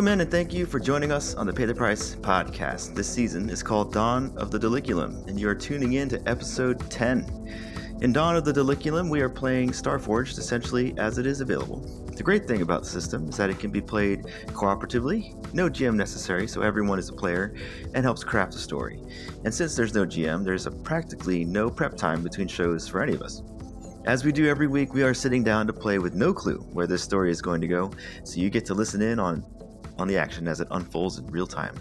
Welcome in and thank you for joining us on the Pay the Price podcast. This season is called Dawn of the Diliculum, and you are tuning in to episode 10. In Dawn of the Diliculum, we are playing Starforged essentially as it is available. The great thing about the system is that it can be played cooperatively, no GM necessary, so everyone is a player, and helps craft the story. And since there's no GM, there's practically no prep time between shows for any of us. As we do every week, we are sitting down to play with no clue where this story is going to go, so you get to listen in on on the action as it unfolds in real time.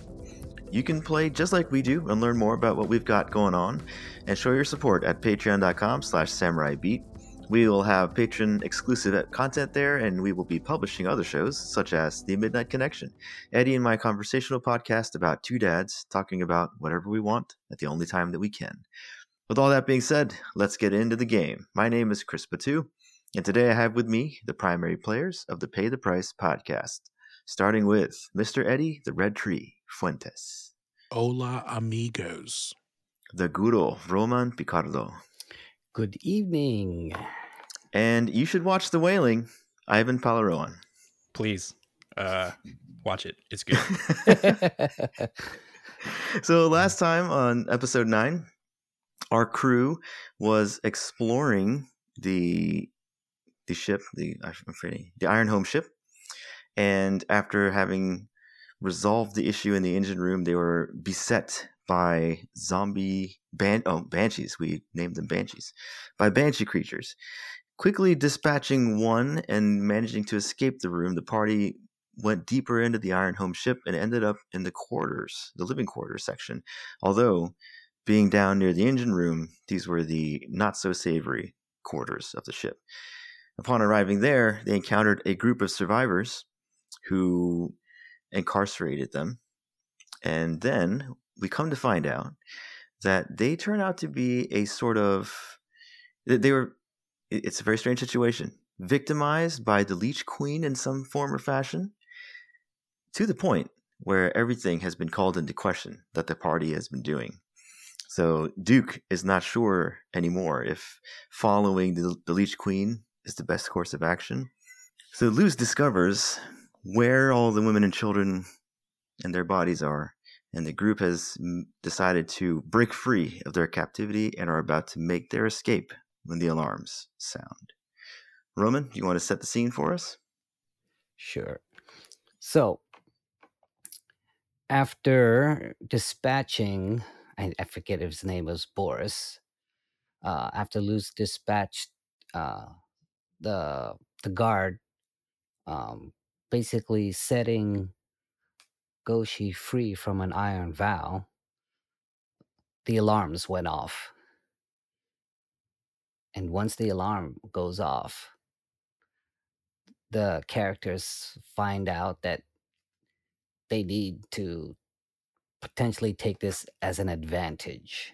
You can play just like we do and learn more about what we've got going on and show your support at patreon.com slash samuraibeat. We will have patron exclusive content there and we will be publishing other shows such as The Midnight Connection, Eddie and my conversational podcast about two dads talking about whatever we want at the only time that we can. With all that being said, let's get into the game. My name is Chris Batu, and today I have with me the primary players of the Pay the Price podcast starting with Mr. Eddie the Red Tree Fuentes. Hola, amigos. The Guru Roman Picardo. Good evening. And you should watch The Wailing, Ivan Palaroan. Please, uh, watch it. It's good. so last time on episode nine, our crew was exploring the the ship, the I'm afraid, the Ironhome ship, and after having resolved the issue in the engine room, they were beset by zombie ban- oh, banshees. We named them banshees by banshee creatures. Quickly dispatching one and managing to escape the room, the party went deeper into the Iron Home ship and ended up in the quarters, the living quarters section. Although, being down near the engine room, these were the not so savory quarters of the ship. Upon arriving there, they encountered a group of survivors who incarcerated them. And then we come to find out that they turn out to be a sort of they were it's a very strange situation. Victimized by the leech queen in some form or fashion to the point where everything has been called into question that the party has been doing. So duke is not sure anymore if following the, the leech queen is the best course of action. So luz discovers where all the women and children and their bodies are, and the group has decided to break free of their captivity and are about to make their escape when the alarms sound. Roman, do you want to set the scene for us? Sure. So, after dispatching, I, I forget if his name was Boris, uh, after Luz dispatched uh, the the guard um, basically setting Goshi free from an iron vow, the alarms went off. And once the alarm goes off, the characters find out that they need to potentially take this as an advantage.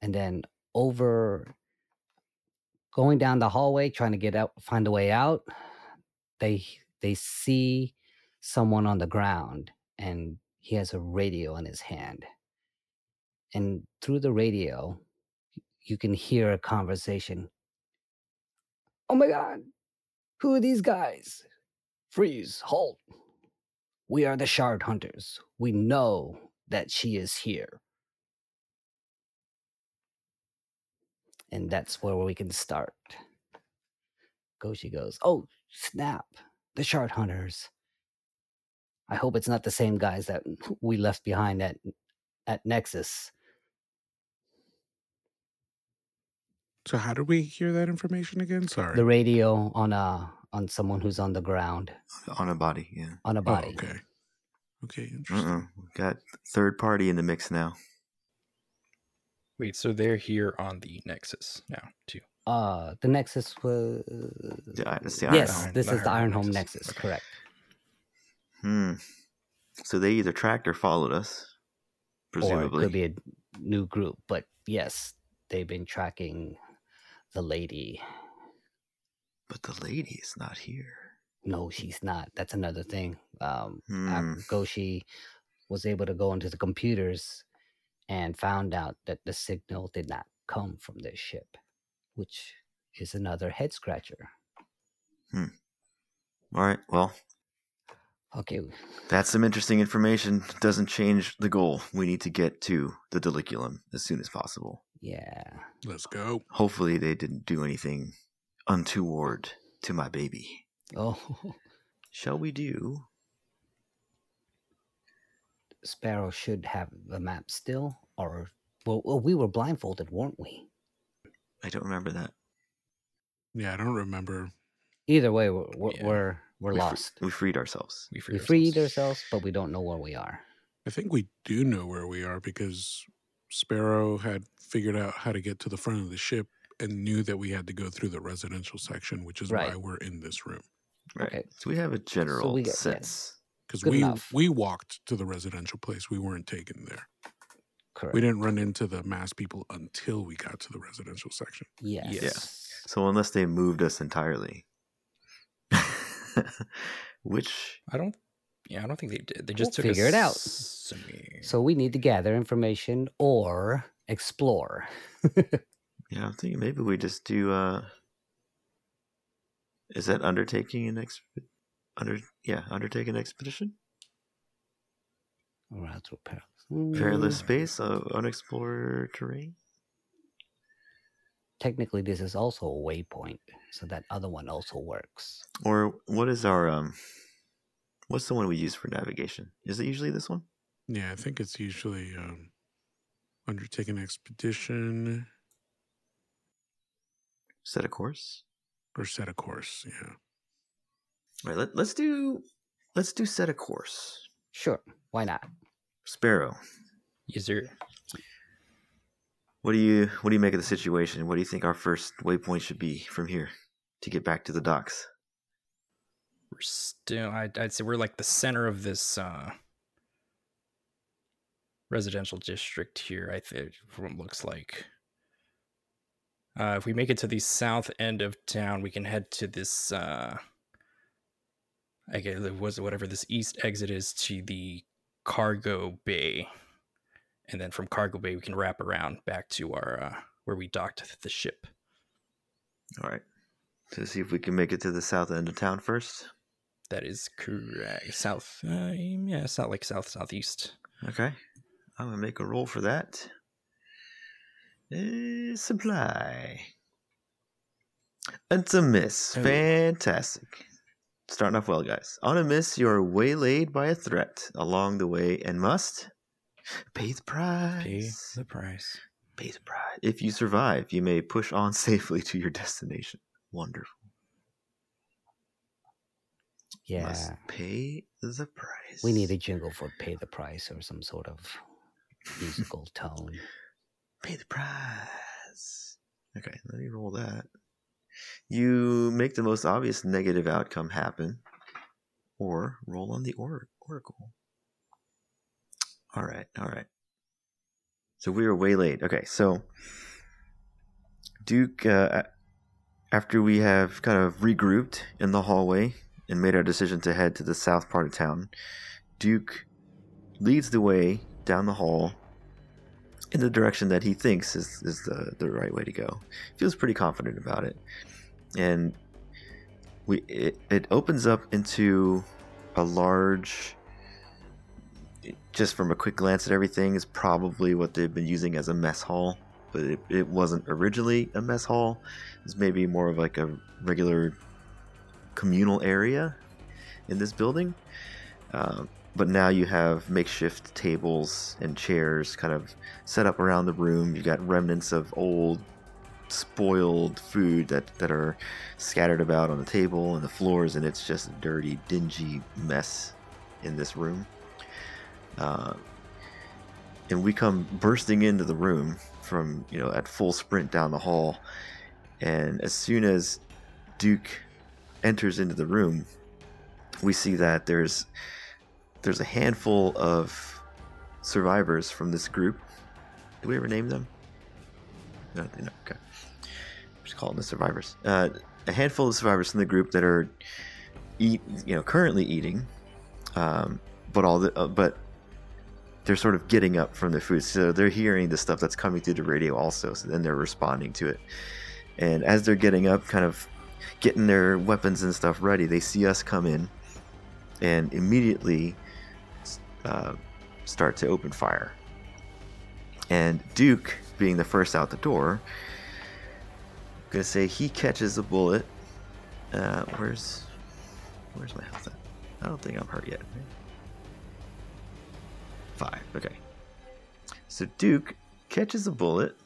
And then over going down the hallway, trying to get out, find a way out, they they see someone on the ground and he has a radio in his hand. And through the radio you can hear a conversation. Oh my god who are these guys? Freeze halt. We are the shard hunters. We know that she is here. And that's where we can start goshi goes oh snap, the shard hunters. I hope it's not the same guys that we left behind at at Nexus. So how did we hear that information again? Sorry. The radio on a on someone who's on the ground. On a body, yeah. On a oh, body. Oh, okay. Okay, interesting. Uh-uh. Got third party in the mix now. Wait, so they're here on the Nexus now too. Uh, the Nexus was. The Iron yes, Home. this the is the Ironhome Nexus. Nexus. Correct. Hmm. So they either tracked or followed us, presumably. Or it could be a new group, but yes, they've been tracking the lady. But the lady is not here. No, she's not. That's another thing. Um, hmm. Goshi was able to go into the computers and found out that the signal did not come from this ship which is another head scratcher. Hmm. All right. Well, Okay. That's some interesting information. Doesn't change the goal. We need to get to the Diliculum as soon as possible. Yeah. Let's go. Hopefully, they didn't do anything untoward to my baby. Oh, Shall we do? Sparrow should have the map still, or well, well, we were blindfolded, weren't we? I don't remember that. Yeah, I don't remember. Either way, we're we're Yeah. we're, we're We fr- lost. we freed ourselves. We, we freed ourselves, but we don't know where we are. I think we do know where we are because Sparrow had figured out how to get to the front of the ship and knew that we had to go through the residential section, which is why we're in this room. Right. Okay. So we have a general we get- sense. Because Good we enough. we walked to the residential place. We weren't taken there. Correct. We didn't run into the mass people until we got to the residential section. Yes. Yeah. So unless they moved us entirely, which I don't. Yeah, I don't think they did. They just took figure us it out. somewhere. So we need to gather information or explore. yeah, I'm thinking maybe we just do. uh Is that undertaking an exp? Under yeah, undertake an expedition. Or else we're perilous. Perilous Mm, space, uh, unexplored terrain. Technically, this is also a waypoint, so that other one also works. Or what is our um? What's the one we use for navigation? Is it usually this one? Yeah, I think it's usually um, undertake an expedition Set a course. or set a course. Yeah. All right, let, let's do let's do set a course. Sure, why not? Sparrow, Yes, sir. what do you what do you make of the situation? What do you think our first waypoint should be from here to get back to the docks? We're still. I'd, I'd say we're like the center of this uh, residential district here. I think from what it looks like. Uh, if we make it to the south end of town, we can head to this. Uh, I guess it was whatever this east exit is to the cargo bay, and then from cargo bay we can wrap around back to our uh, where we docked the ship. All right, to see if we can make it to the south end of town first. That is correct. South, uh, yeah, it's not like south southeast. Okay, I'm gonna make a roll for that. Uh, supply. It's a miss. Oh. Fantastic. Starting off well, guys. On a miss, you're waylaid by a threat along the way and must pay the price. Pay the price. Pay the price. If you survive, you may push on safely to your destination. Wonderful. Yeah, Must pay the price. we need a jingle for pay the price or some sort of musical tone. Pay the price. Okay, let me roll that. You make the most obvious negative outcome happen, or roll on the or- oracle. All right, all right. So we were way late. Okay, so Duke, uh, after we have kind of regrouped in the hallway and made our decision to head to the south part of town, Duke leads the way down the hall in the direction that he thinks is, is the, the right way to go. Feels pretty confident about it. And we it, it opens up into a large just from a quick glance at everything is probably what they've been using as a mess hall but it, it wasn't originally a mess hall it's maybe more of like a regular communal area in this building um, but now you have makeshift tables and chairs kind of set up around the room. You've got remnants of old, spoiled food that, that are scattered about on the table and the floors, and it's just a dirty, dingy mess in this room. Uh, and we come bursting into the room from, you know, at full sprint down the hall. And as soon as Duke enters into the room, we see that there's there's a handful of survivors from this group. Did we ever name them? No, no okay. Just call them the survivors. Uh, a handful of survivors from the group that are eat, you know, currently eating, um, but all the, uh, but they're sort of getting up from their food, so they're hearing the stuff that's coming through the radio also. So then they're responding to it, and as they're getting up, kind of getting their weapons and stuff ready, they see us come in and immediately uh, start to open fire. And Duke, being the first out the door, I'm gonna say he catches a bullet. Uh, where's where's my health at? I don't think I'm hurt yet. Five. Okay. So Duke catches a bullet.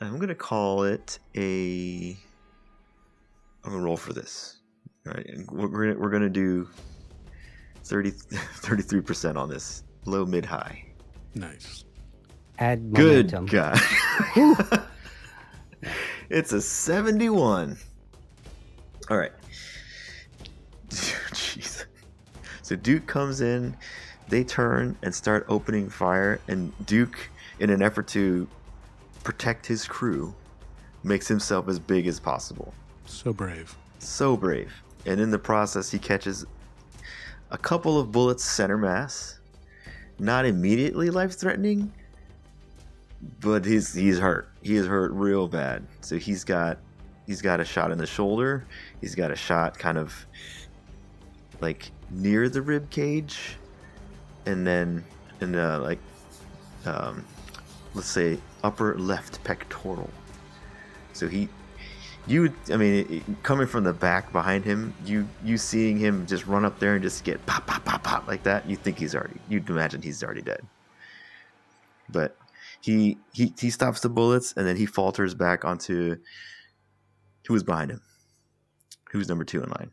I'm gonna call it a. I'm gonna roll for this. All right, we're we're gonna do 30 33 percent on this, low, mid, high. Nice. Add Good momentum. God. it's a 71. All right. Jeez. So Duke comes in, they turn and start opening fire, and Duke, in an effort to protect his crew, makes himself as big as possible. So brave. So brave. And in the process, he catches a couple of bullets center mass. Not immediately life threatening, but he's he's hurt. He is hurt real bad. So he's got he's got a shot in the shoulder. He's got a shot kind of like near the rib cage, and then in the like um, let's say upper left pectoral. So he you i mean coming from the back behind him you you seeing him just run up there and just get pop pop pop pop like that you think he's already you'd imagine he's already dead. But he he he stops the bullets and then he falters back onto who was behind him. Who's number two in line?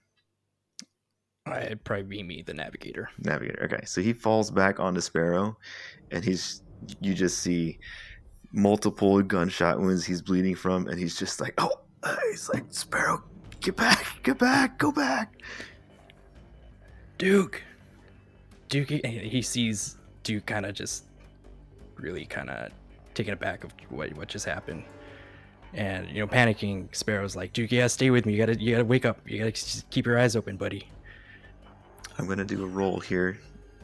It'd probably be me, the navigator. navigator okay. So he falls back onto sparrow and he's you just see multiple gunshot wounds he's bleeding from and he's just like oh uh, he's like sparrow get back get back go back Duke. Duke. He, he sees Duke kind of just really kind of taken aback of what what just happened, and you know panicking. Sparrow's like, Duke, yeah, stay with me. You gotta you gotta wake up. You gotta just keep your eyes open, buddy. i'm gonna do a roll here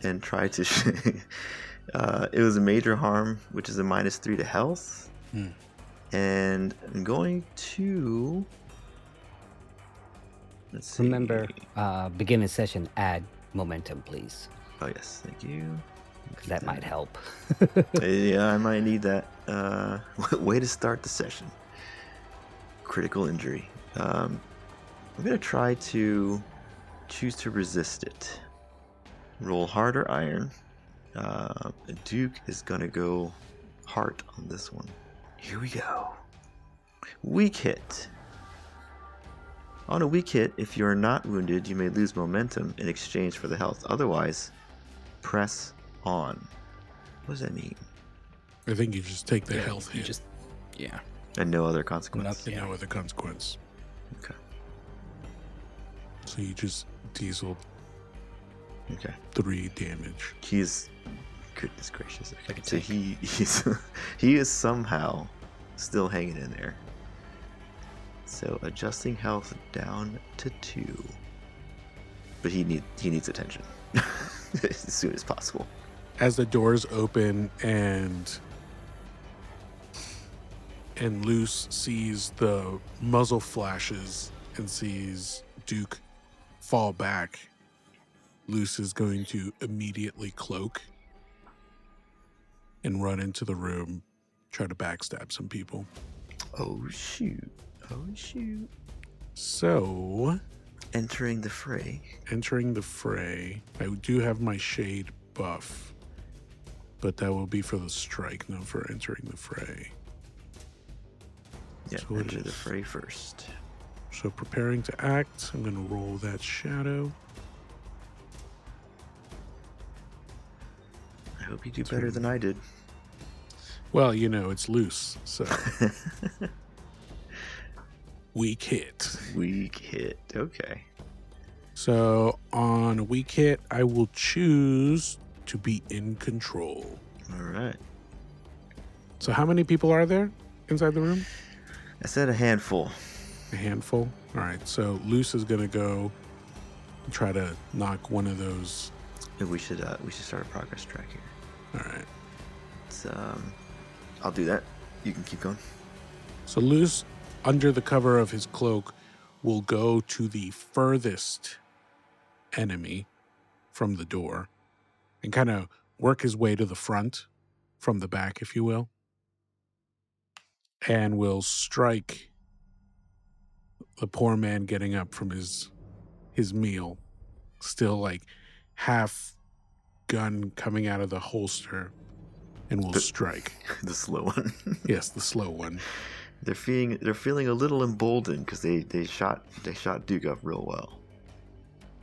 and try to uh, it was a major harm which is a minus three to health Hmm. And i'm going to let's see Remember, uh, beginning session, add momentum, please, oh yes thank you because that might help. yeah, I might need that. Uh, way to start the session. Critical injury. Um, I'm gonna try to choose to resist it. Roll harder iron. Uh, Duke is gonna go heart on this one. Here we go. Weak hit. On a weak hit, if you are not wounded, you may lose momentum in exchange for the health. Otherwise, press on. What does that mean? I think you just take the Yeah, health You hit just yeah. And no other consequence. Nothing. and no other consequence. Okay. So you just diesel Okay. three damage. He's goodness gracious. Okay. Like so he he's he is somehow still hanging in there. So adjusting health down to two. But he need he needs attention as soon as possible. As the doors open and and Luce sees the muzzle flashes and sees Duke fall back, Luce is going to immediately cloak and run into the room, try to backstab some people. Oh shoot. Oh shoot. So, Entering the fray. entering the fray, I do have my shade buff, but that will be for the strike, not for entering the fray. Yeah, So enter the fray first. So, preparing to act, I'm going to roll that shadow. I hope you do better than I did. Well, you know, it's loose, so weak hit. Weak hit. Okay. So, on a weak hit, I will choose to be in control. All right. So, how many people are there inside the room? I said a handful. A handful. All right. So, Luce is going to go and try to knock one of those. We should uh, we should start a progress track here. All right. It's, um, I'll do that. You can keep going. So, Luz, under the cover of his cloak, will go to the furthest enemy from the door and kind of work his way to the front from the back, if you will, and will strike the poor man getting up from his his meal, still like half gun coming out of the holster, and will The- strike. the slow one. Yes, the slow one. they're feeling they're feeling a little emboldened because they they shot they shot Duke up real well.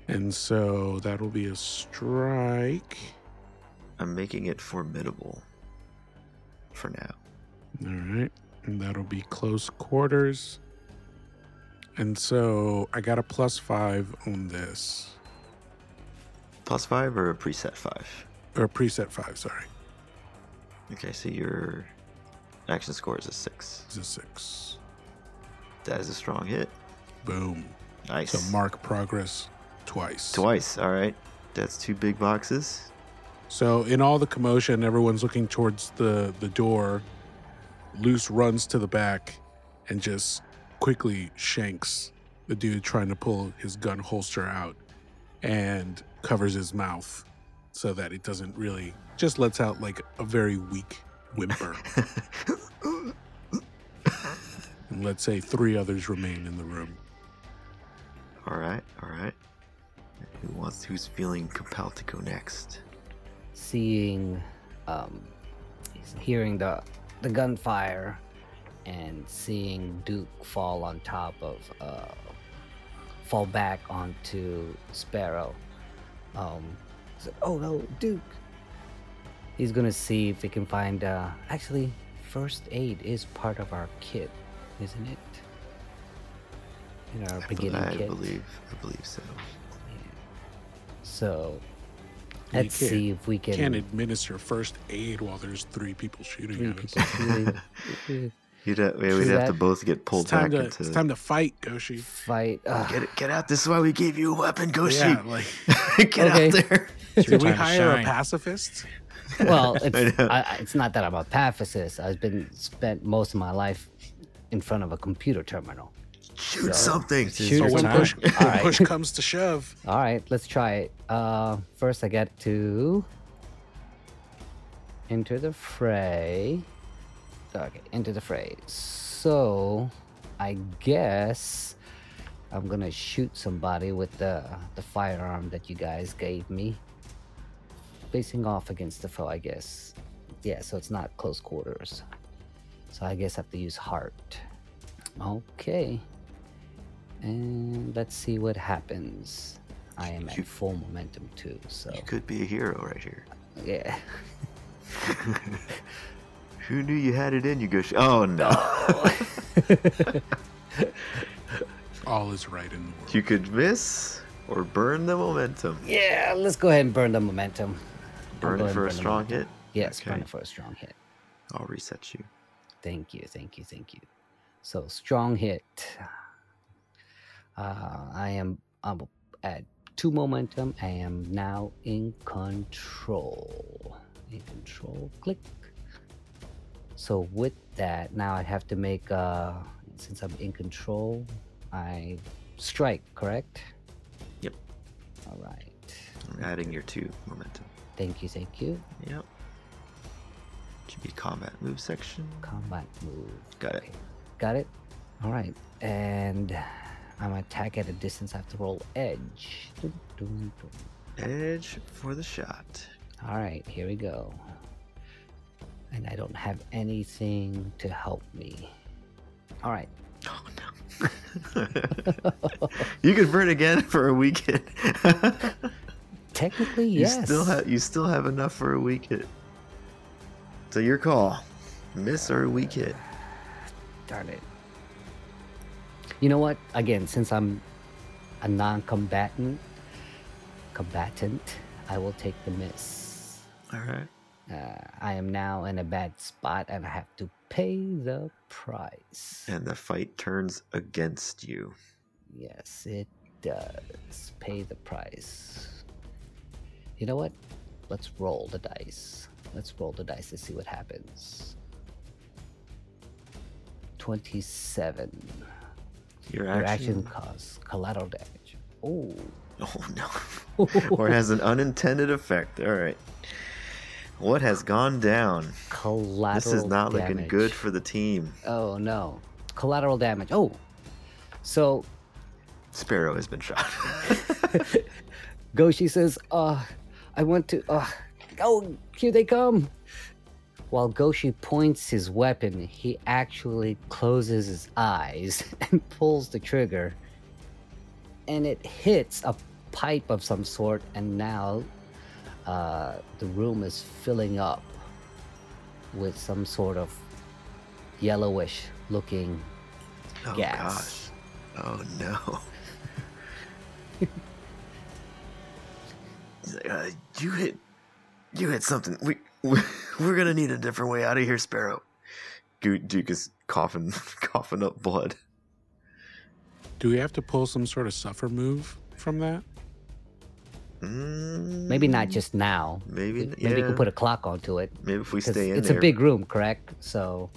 And so that'll be a strike. I'm making it formidable for now. All right. And that'll be close quarters. And so I got a plus five on this. Plus five or a preset five? Or a preset five, sorry. Okay, so your action score is a six. It's a six. That is a strong hit. Boom. Nice. So mark progress twice. Twice. All right. That's two big boxes. So in all the commotion, everyone's looking towards the the door. Luce runs to the back and just quickly shanks the dude trying to pull his gun holster out and covers his mouth so that it doesn't really just lets out like a very weak whimper. and let's say three others remain in the room. all right. All right. Who wants? Who's feeling compelled to go next? seeing um hearing the the gunfire and seeing duke fall on top of uh fall back onto sparrow um said, oh no duke he's gonna see if he can find uh actually first aid is part of our kit isn't it in our I, bel- beginning I kit believe. I believe so. so let's can't- see if we can Can't administer first aid while there's three people shooting three at us. people shooting. You'd have, we'd True have to both get pulled back to, into. it's time to fight, Goshi. fight. Ugh. Get get out! This is why we gave you a weapon, Goshi. Yeah, like, get Okay. out there. It's your did we hire a pacifist? Well, it's. I, I- it's not that I'm a pacifist. I've been spent most of my life in front of a computer terminal. Shoot So- something. Shoot your So when push, when Alright. push comes to shove, All right, let's try it. Uh, first, I get to enter the fray. Okay, into the fray. So, I guess I'm gonna shoot somebody with the the firearm that you guys gave me, facing off against the foe. I guess. Yeah, so it's not close quarters. So I guess I have to use heart. Okay. And let's see what happens. I am You- at full momentum too, so You could be a hero right here. yeah. Who knew you had it in you, Goshi? Oh no! all is right in the world. you could miss or burn the momentum. yeah, let's go ahead and burn the momentum. Burn it for a burn the strong hit. Yes, burn it for a strong hit. I'll reset you. Thank you, thank you, thank you. So strong hit. Uh, I am I'm at two momentum. I am now in control. In control. Click. So with that, now I have to make. Uh, since I'm in control, I strike. Correct. Yep. All right. I'm adding your two momentum. Thank you, thank you. Yep. Should be combat move section. Combat move. Got it. Got it? All right. And I'm attack at a distance. I have to roll edge. Dun, dun, dun. Edge for the shot. All right, here we go. And I don't have anything to help me. All right. Oh no. you could burn again for a weak hit. Technically, you yes. still have you still have enough for a weak hit. So your call. Miss or weak hit. Darn it. You know what? Again, since I'm a non-combatant, combatant, I will take the miss. Alright. Uh, I am now in a bad spot and I have to pay the price. And the fight turns against you. Yes, it does. Pay the price. You know what? Let's roll the dice. Let's roll the dice to see what happens. 27. Your Your action, action causes collateral damage. Oh, Oh no. or has an unintended effect. All right. What has gone down? Collateral This is not looking good for the team. Oh no. Collateral damage. Oh. So Sparrow has been shot. Goshi says, uh, I want to uh oh here they come. While Goshi points his weapon, he actually closes his eyes and pulls the trigger. And it hits a pipe of some sort, and now uh, the room is filling up with some sort of yellowish looking oh gas. gosh. Oh no. He's like, uh, you hit you hit something. We, we we're gonna need a different way out of here, Sparrow. Gu- Duke is coughing coughing up blood. Do we have to pull some sort of suffer move from that? Mm, Maybe not just now. maybe Maybe you yeah. can put a clock onto it. maybe if we stay in it's there. a big room, correct? So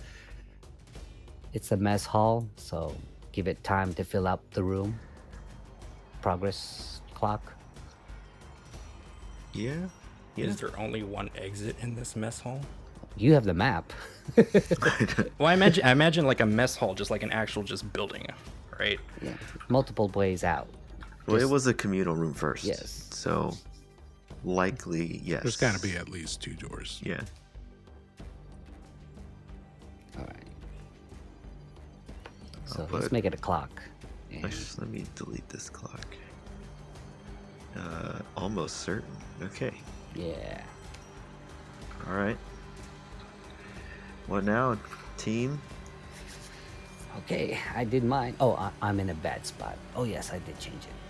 it's a mess hall, so give it time to fill up the room. Progress clock. Yeah. Yeah. Is there only one exit in this mess hall? You have the map. Well, I imagine I imagine like a mess hall, just like an actual just building, right? Yeah. Multiple ways out. Well, it was a communal room first. Yes. So likely yes. There's got to be at least two doors. Yeah. All right. So I'll let's make it a clock. And Actually, let me delete this clock. Uh, almost certain. Okay. yeah. All right. What now, team? Okay, I did mine. Oh, I, I'm in a bad spot. Oh yes, I did change it.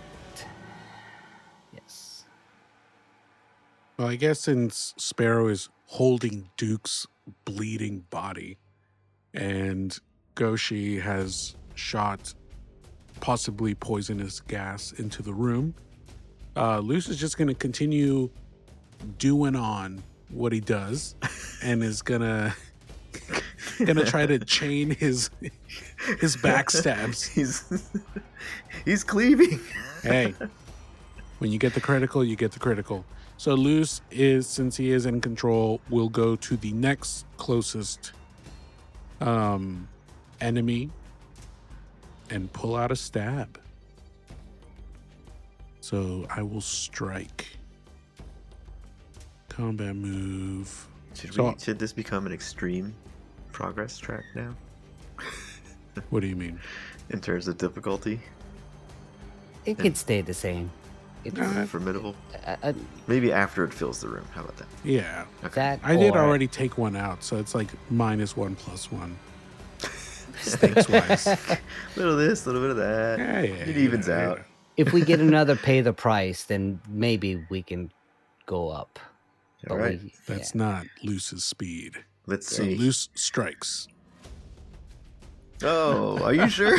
Well, I guess since Sparrow is holding Duke's bleeding body and Goshi has shot possibly poisonous gas into the room, uh, Luce is just going to continue doing on what he does and is going to gonna try to chain his his backstabs. He's he's cleaving. hey, when you get the critical, you get the critical. So Luce is, since he is in control, will go to the next closest um, enemy and pull out a stab. So I will strike. Combat move. Should So- we? Should this become an extreme progress track now What do you mean? in terms of difficulty? It could stay the same. It's, Uh, Formidable. uh, uh, Maybe after it fills the room. How about that? Yeah. Okay. that I did or- already take one out, so it's like minus one plus one. Stakes wise. little of this, little bit of that. Yeah, yeah, it evens yeah, out. If we get another pay the price, then maybe we can go up. All right. we, That's yeah. not Luce's speed. Let's So see. Luce strikes. Oh, are you sure?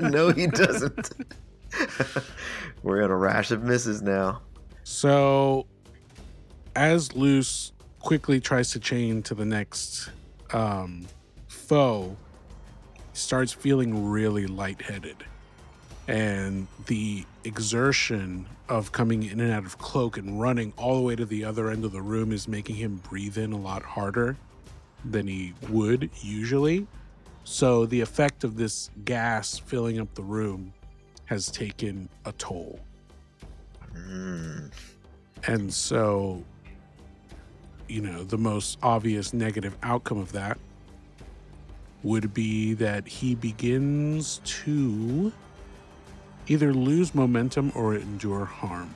no, he doesn't. We're in a rash of misses now. So as Luce quickly tries to chain to the next um, foe, starts feeling really lightheaded. And the exertion of coming in and out of cloak and running all the way to the other end of the room is making him breathe in a lot harder than he would usually. So the effect of this gas filling up the room has taken a toll. Mm. And so, you know, the most obvious negative outcome of that would be that he begins to either lose momentum or endure harm.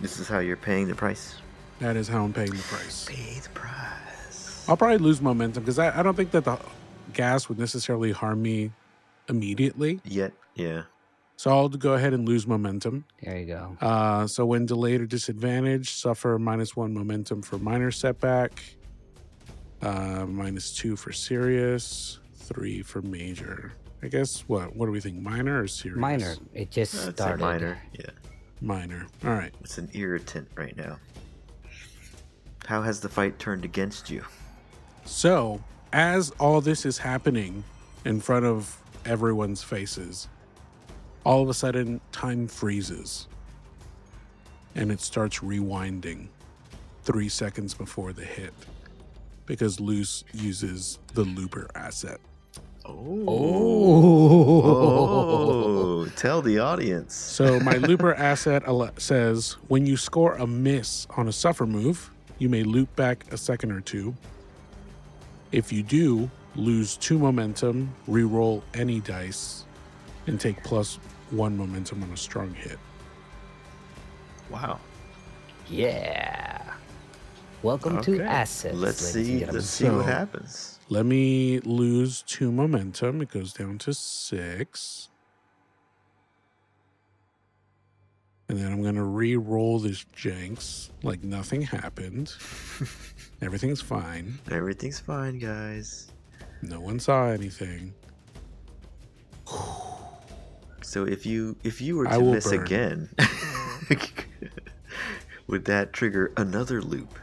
This is how you're paying the price. That is how I'm paying the price. Pay the price. I'll probably lose momentum because I, I don't think that the gas would necessarily harm me immediately. Yet, yeah. So I'll go ahead and lose momentum. There you go. Uh, so when delayed or disadvantaged, suffer minus one momentum for minor setback, uh, minus two for serious, three for major. I guess what? What do we think? Minor or serious? Minor. It just That's a started. minor. Yeah. Minor. All right. It's an irritant right now. How has the fight turned against you? So as all this is happening in front of everyone's faces, all of a sudden time freezes and it starts rewinding three seconds before the hit because Luce uses the looper asset. Oh. Oh. Oh, tell the audience. So my looper asset says when you score a miss on a suffer move, you may loop back a second or two. If you do, lose two momentum, re-roll any dice, and take plus one momentum on a strong hit. Wow. Yeah. Welcome to Okay. assets. Let's see. Let's see what happens. Let me lose two momentum. It goes down to six. And then I'm going to re roll this Jenks like nothing happened. Everything's fine. Everything's fine, guys. No one saw anything. So if you if you were to miss burn. again, would that trigger another loop?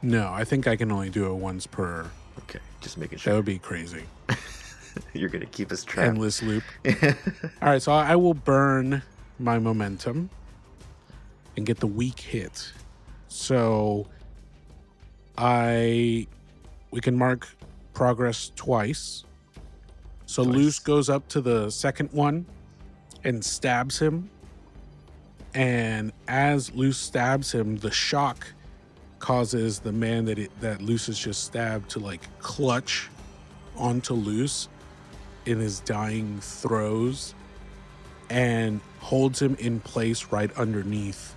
No, I think I can only do it once per. Okay, just making sure. That would be crazy. You're gonna keep us trapped. Endless loop. All right, so I will burn my momentum and get the weak hit. So I we can mark progress twice. So Twice. Luce goes up to the second one and stabs him. And as Luce stabs him, the shock causes the man that it, that Luce has just stabbed to like clutch onto Luce in his dying throes and holds him in place right underneath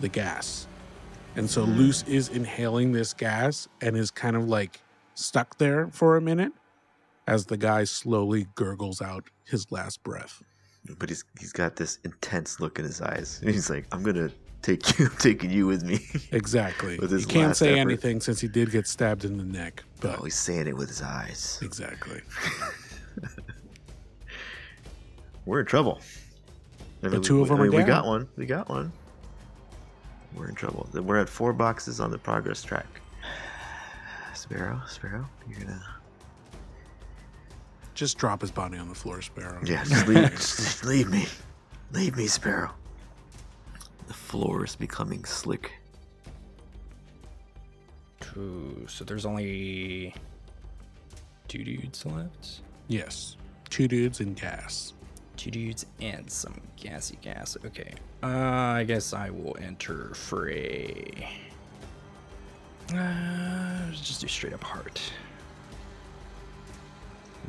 the gas. And so Mm. Luce is inhaling this gas and is kind of like stuck there for a minute as the guy slowly gurgles out his last breath. but he's he's got this intense look in his eyes. And he's like, "I'm gonna take you, I'm taking you with me." Exactly. With he can't say effort. anything since he did get stabbed in the neck. But oh, he's saying it with his eyes. exactly. We're in trouble. I The mean, two we, of them I are we down. got one. We got one. We're in trouble. We're at four boxes on the progress track. Sparrow, Sparrow, you're gonna. Just drop his body on the floor, Sparrow. Yeah, just leave, just leave me. Leave me, Sparrow. The floor is becoming slick. Two. So there's only two dudes left. Yes. Two dudes in gas. Two dudes and some gassy gas. Okay. Uh, I guess I will enter fray. Uh, let's just do straight up heart.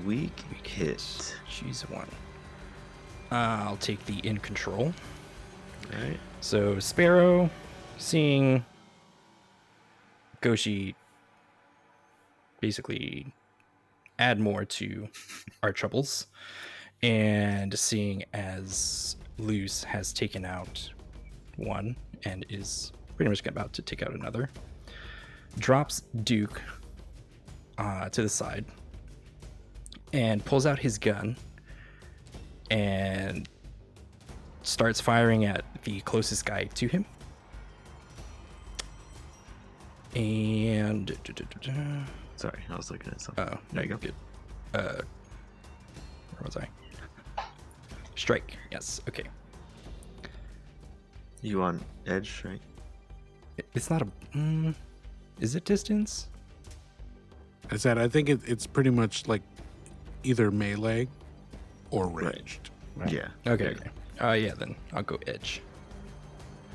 Weak hit. Choose one. Uh, I'll take the in control. Right. So Sparrow, seeing Goshi basically add more to our troubles, and seeing as Luce has taken out one and is pretty much about to take out another, drops Duke uh, to the side and pulls out his gun and starts firing at the closest guy to him. And Sorry, I was looking at something. oh, there you go. Good. Uh, where was I? Strike. Yes. Okay. You on edge, right? It's not a. Mm, is it distance? I said I think it, it's pretty much like either melee or ranged. Right. Yeah. Okay. Okay. Uh, yeah. Then I'll go edge.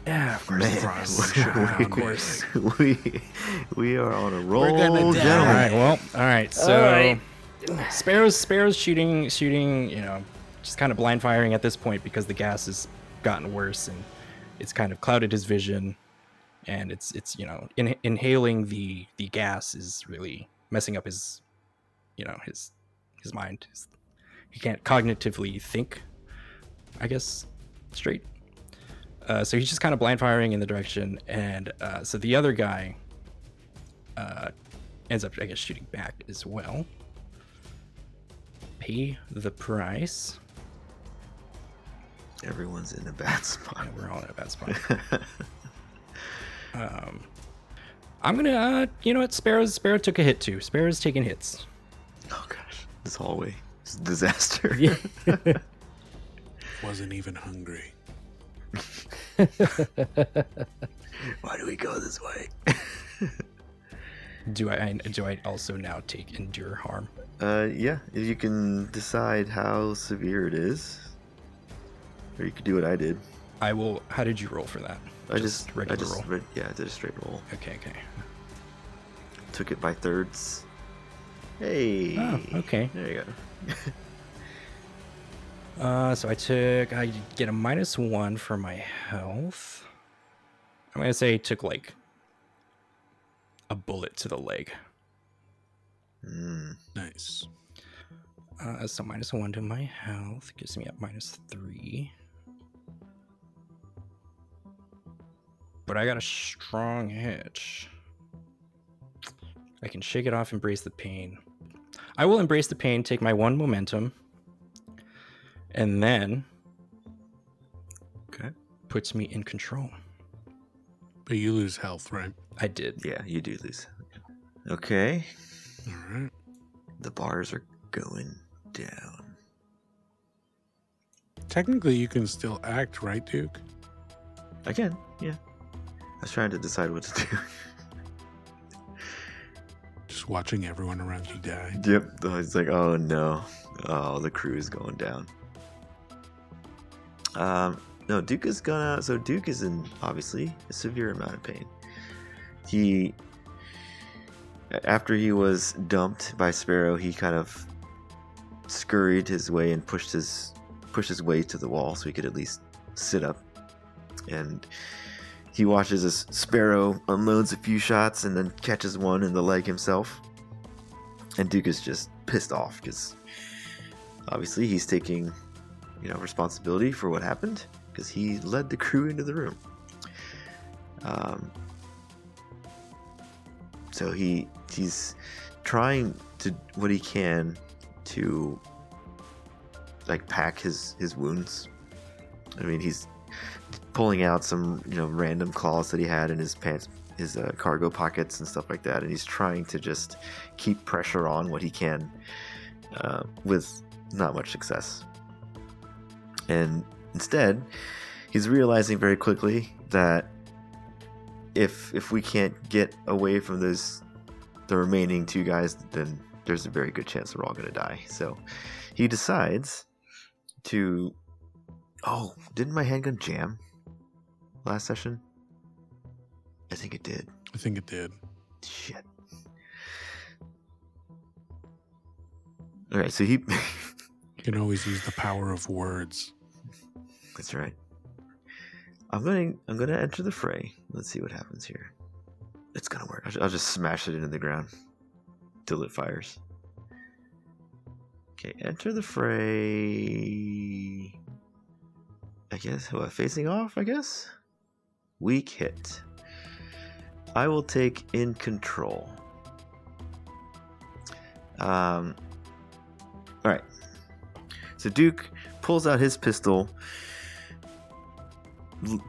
Yeah, of course. Man, we- of course. we we are on a roll, gonna die. All gentlemen. right. Well. All right. So. All right. Sparrow's Sparrow's shooting shooting, you know, just kind of blind firing at this point because the gas has gotten worse and it's kind of clouded his vision and it's it's you know in, inhaling the the gas is really messing up his you know his his mind. His- he can't cognitively think i guess straight. Uh, so he's just kind of blind firing in the direction and uh, so the other guy uh, ends up i guess shooting back as well. Pay the price. Everyone's in a bad spot. Yeah, we're all in a bad spot Um, I'm gonna, uh, you know what? Sparrow's Sparrow took a hit too. Sparrow's taking hits. oh gosh, this hallway is a disaster. Yeah. Wasn't even hungry. Why do we go this way? Do I do I also now take endure harm? uh, yeah, if you can decide how severe it is, or you could do what I did. I will. How did you roll for that? I just, regular I just, roll. re- yeah, I did a straight roll. Okay, okay. Took it by thirds. Hey. Oh, okay. There you go. Uh, so I took. I get a minus one for my health. I'm gonna say I took like a bullet to the leg. Mm. Nice. Uh, so minus one to my health gives me a minus three. But I got a strong hitch. I can shake it off, embrace the pain. I will embrace the pain, take my one momentum, and then Okay. puts me in control. But you lose health, right? I did. Yeah, you do lose. Okay. All right. The bars are going down. Technically, you can still act, right, Duke? I can, yeah. I was trying to decide what to do. Just watching everyone around you die. yep. It's like, oh no. Oh, the crew is going down. Um, no, Duke is gonna. So Duke is in obviously a severe amount of pain. He, after he was dumped by Sparrow, he kind of scurried his way and pushed his pushed his way to the wall so he could at least sit up. And he watches as Sparrow unloads a few shots and then catches one in the leg himself. And Duke is just pissed off because obviously he's taking, you know, responsibility for what happened because he led the crew into the room. Um, so he he's trying to what he can to like pack his his wounds. I mean, he's pulling out some you know random claws that he had in his pants his uh, cargo pockets and stuff like that and he's trying to just keep pressure on what he can uh, with not much success. And instead he's realizing very quickly that if if we can't get away from those the remaining two guys then there's a very good chance we're all going to die. So he decides to oh didn't my handgun jam last session? I think it did. I think it did. Shit. All right, so he. You can always use the power of words. That's right. I'm gonna I'm gonna enter the fray. Let's see what happens here. It's gonna work. I'll, I'll just smash it into the ground till it fires. Okay, enter the fray. I guess what facing off. I guess weak hit. I will take in control. Um. All right. So Duke pulls out his pistol,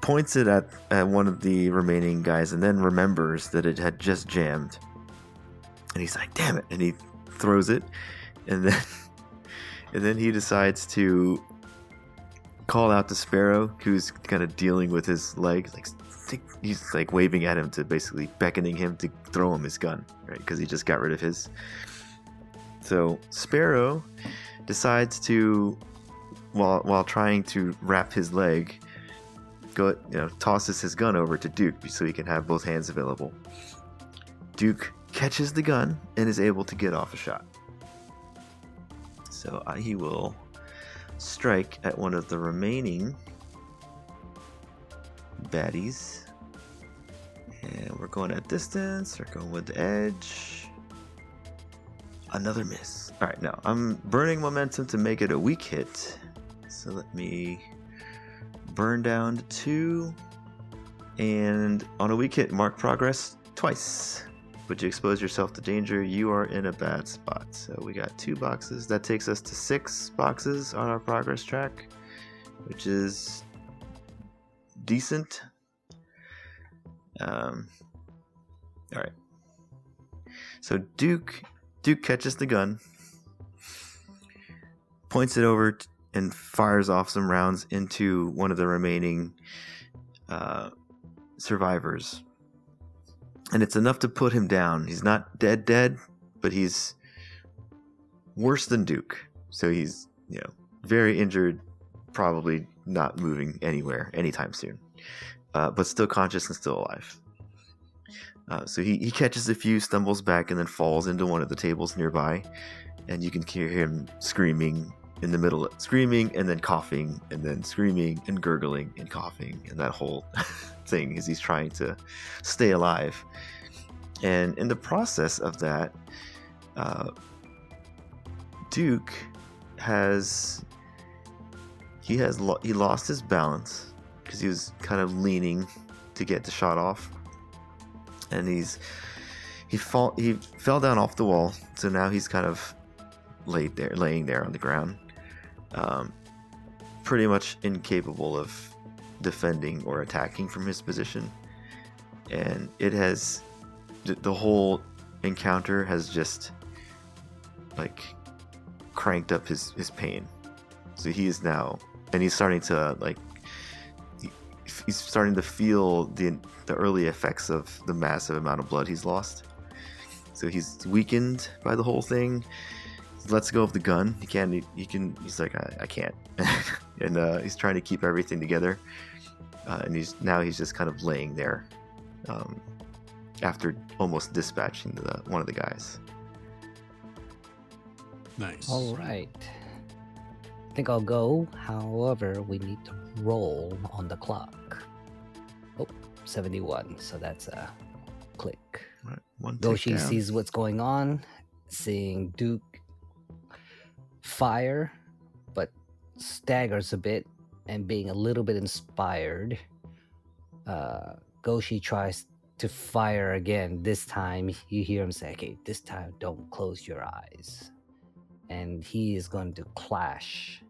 points it at, at one of the remaining guys, and then remembers that it had just jammed. And he's like, "Damn it!" And he throws it, and then and then he decides to call out to Sparrow, who's kind of dealing with his leg. Like he's like waving at him to basically beckoning him to throw him his gun, right? Because he just got rid of his. So Sparrow decides to, while while trying to wrap his leg, go you know tosses his gun over to Duke so he can have both hands available. Duke catches the gun and is able to get off a shot. So he will strike at one of the remaining baddies. And we're going at distance. We're going with the edge. Another miss. All right, now I'm burning momentum to make it a weak hit. So let me burn down two. And on a weak hit, mark progress twice. But you expose yourself to danger, you are in a bad spot. So we got two boxes. That takes us to six boxes on our progress track, which is decent. Um, all right. So Duke Duke catches the gun, points it over t- and fires off some rounds into one of the remaining uh, survivors. And it's enough to put him down. He's not dead, dead, but he's worse than Duke. So he's, you know, very injured, probably not moving anywhere anytime soon, uh, but still conscious and still alive. Uh, so he, he catches a few, stumbles back, and then falls into one of the tables nearby. And you can hear him screaming in the middle, screaming and then coughing, and then screaming and gurgling and coughing, and that whole thing as he's trying to stay alive. And in the process of that, uh, Duke has he has lo- he lost his balance because he was kind of leaning to get the shot off, and he's he fall he fell down off the wall. So now he's kind of laid there, laying there on the ground, um, pretty much incapable of defending or attacking from his position, and it has the whole encounter has just like cranked up his his pain. So he is now, and he's starting to like, he's starting to feel the the early effects of the massive amount of blood he's lost. So he's weakened by the whole thing. He lets go of the gun. He can't. He, he can. He's like, I, I can't. and uh, he's trying to keep everything together. Uh, and he's now he's just kind of laying there, um, after almost dispatching the, one of the guys. Nice. All right. I think I'll go. However, we need to roll on the clock. Oh, 71. So that's a click. Right, one tick Goshi sees what's going on, seeing Duke fire, but staggers a bit and being a little bit inspired. Uh, Goshi tries to fire again. This time, you hear him say, Okay, this time don't close your eyes. And he is going to clash.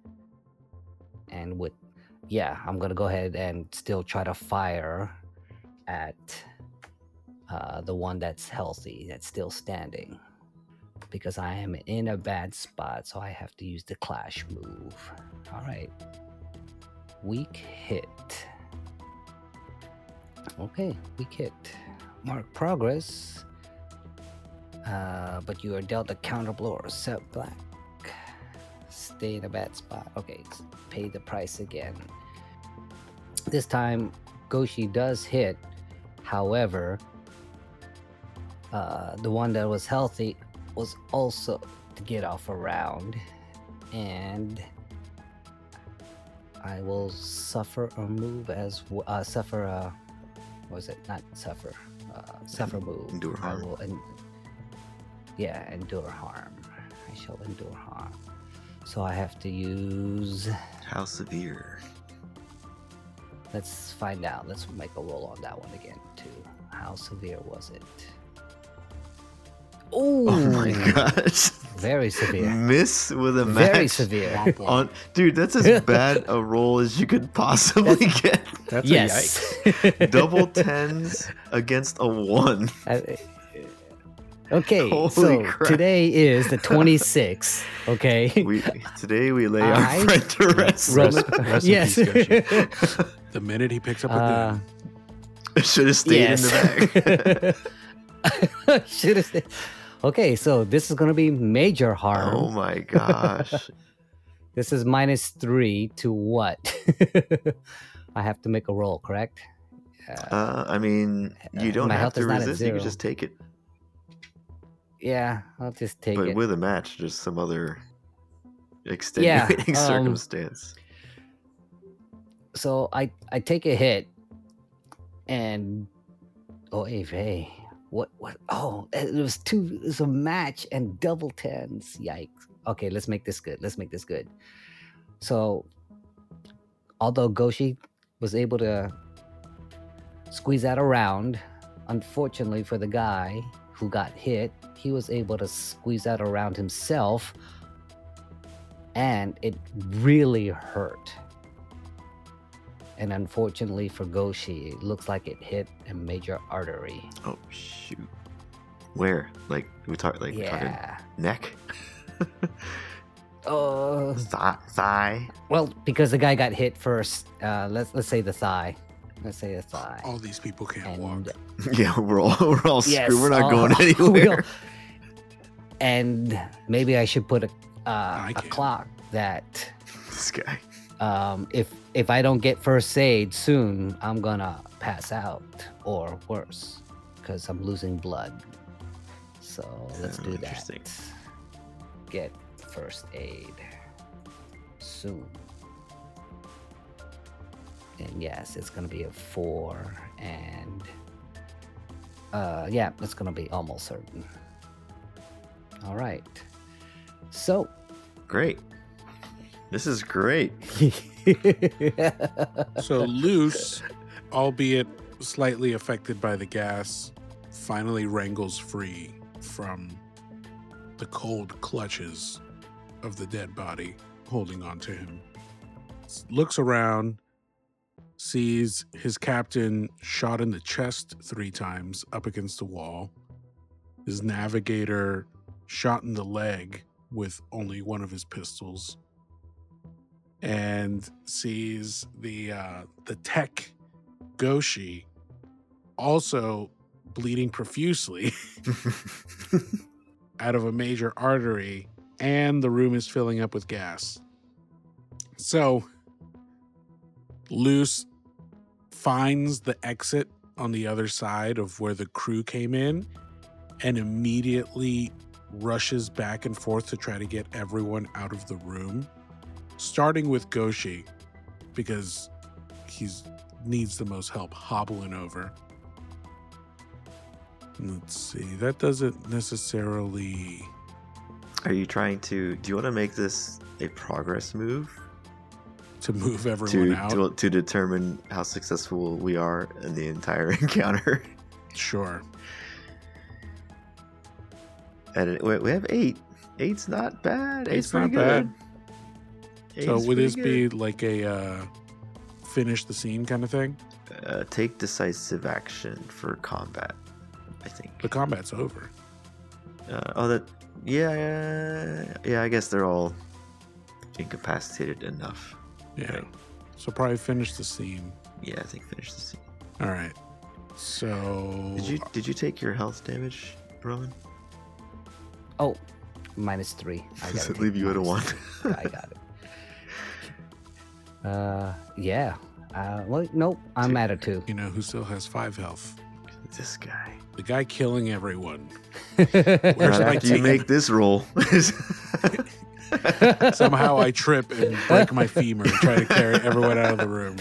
And with, yeah, I'm going to go ahead and still try to fire at uh, the one that's healthy, that's still standing. Because I am in a bad spot, so I have to use the clash move. All right. Weak hit. Okay, weak hit. Mark progress. Uh, but you are dealt a counter blow or set black. Stay in a bad spot. Okay, pay the price again. This time, Goshi does hit. However, uh, the one that was healthy was also to get off a round, and I will suffer a move as w- uh, suffer a what was it not suffer uh, suffer move. endure I harm. will en- yeah, endure harm. I shall endure harm. So I have to use. How severe? Let's find out. Let's make a roll on that one again too. How severe was it? Ooh, Oh my gosh! Very severe. Miss with a match. Very severe. On dude, that's as bad a roll as you could possibly get. That's yes. a yikes. Double tens against a one. Uh, okay, Holy so crap. today is the 26th. Okay. We today we lay I- our friend to rest. Roman- Rest yes. peace, The minute he picks up a Uh, gun, Should have stayed yes. in the bag. Should have said. Okay, so this is going to be major harm. oh my gosh! This is minus three to what? I have to make a roll, correct? Uh, Uh, I mean, you Uh, don't my have to is not at resist. You can just take it. yeah, I'll just take but it. But with a match, just some other extenuating um, circumstance. so I I take a hit, and oh hey hey, what what? Oh, eh, it was two. It was a match and double tens. Yikes. Okay, let's make this good. Let's make this good. So, although Goshi was able to squeeze out a round, unfortunately for the guy who got hit, he was able to squeeze out a round himself, and it really hurt. And unfortunately for Goshi, it looks like it hit a major artery. Oh shoot! Where? Like we talk? Like talking yeah. neck? Uh, Thigh. thigh. well, because the guy got hit first. Uh, let's let's say the thigh. Let's say the thigh. All these people can't and walk. Yeah, we're all we're all Yes, screwed. We're not all- going we all- anywhere. and maybe I should put a I uh, a clock that this guy. Um, if if I don't get first aid soon, I'm gonna pass out or worse because I'm losing blood. So let's Oh, do that. Get first aid soon. And yes, it's gonna be a four, and uh, yeah, it's gonna be almost certain. All right. So Great. This is great. So Luce, albeit slightly affected by the gas, finally wrangles free from the cold clutches of the dead body holding on to him. Looks around, sees his captain shot in the chest three times up against the wall, his navigator shot in the leg with only one of his pistols and sees the uh, the tech Goshi also bleeding profusely out of a major artery, and the room is filling up with gas. So, Luce finds the exit on the other side of where the crew came in and immediately rushes back and forth to try to get everyone out of the room starting with Goshi because he needs the most help hobbling over. Let's see. That doesn't necessarily Are you trying to? Do you want to make this a progress move to move everyone to, out. to to determine how successful we are in the entire encounter? Sure. And it, we we have eight. Eight's not bad. Eight's, Eight's pretty not bad. Good. so would pretty this be like a uh, finish the scene kind of thing? uh, take decisive action for combat? I think. The combat's over. Uh, oh, that. Yeah, yeah, yeah. I guess they're all incapacitated enough. Yeah. Right. So probably finish the scene. Yeah, I think finish the scene. All right. So Did you did you take your health damage, Roman? Oh, minus three. I Does it leave you at a minus one? I got it. Uh, yeah. Uh, well, nope. I'm Two. at a two. you know who still has five health? this guy. The guy killing everyone. Right Where's my after you team? make this roll. Somehow I trip and break my femur and try to carry everyone out of the room.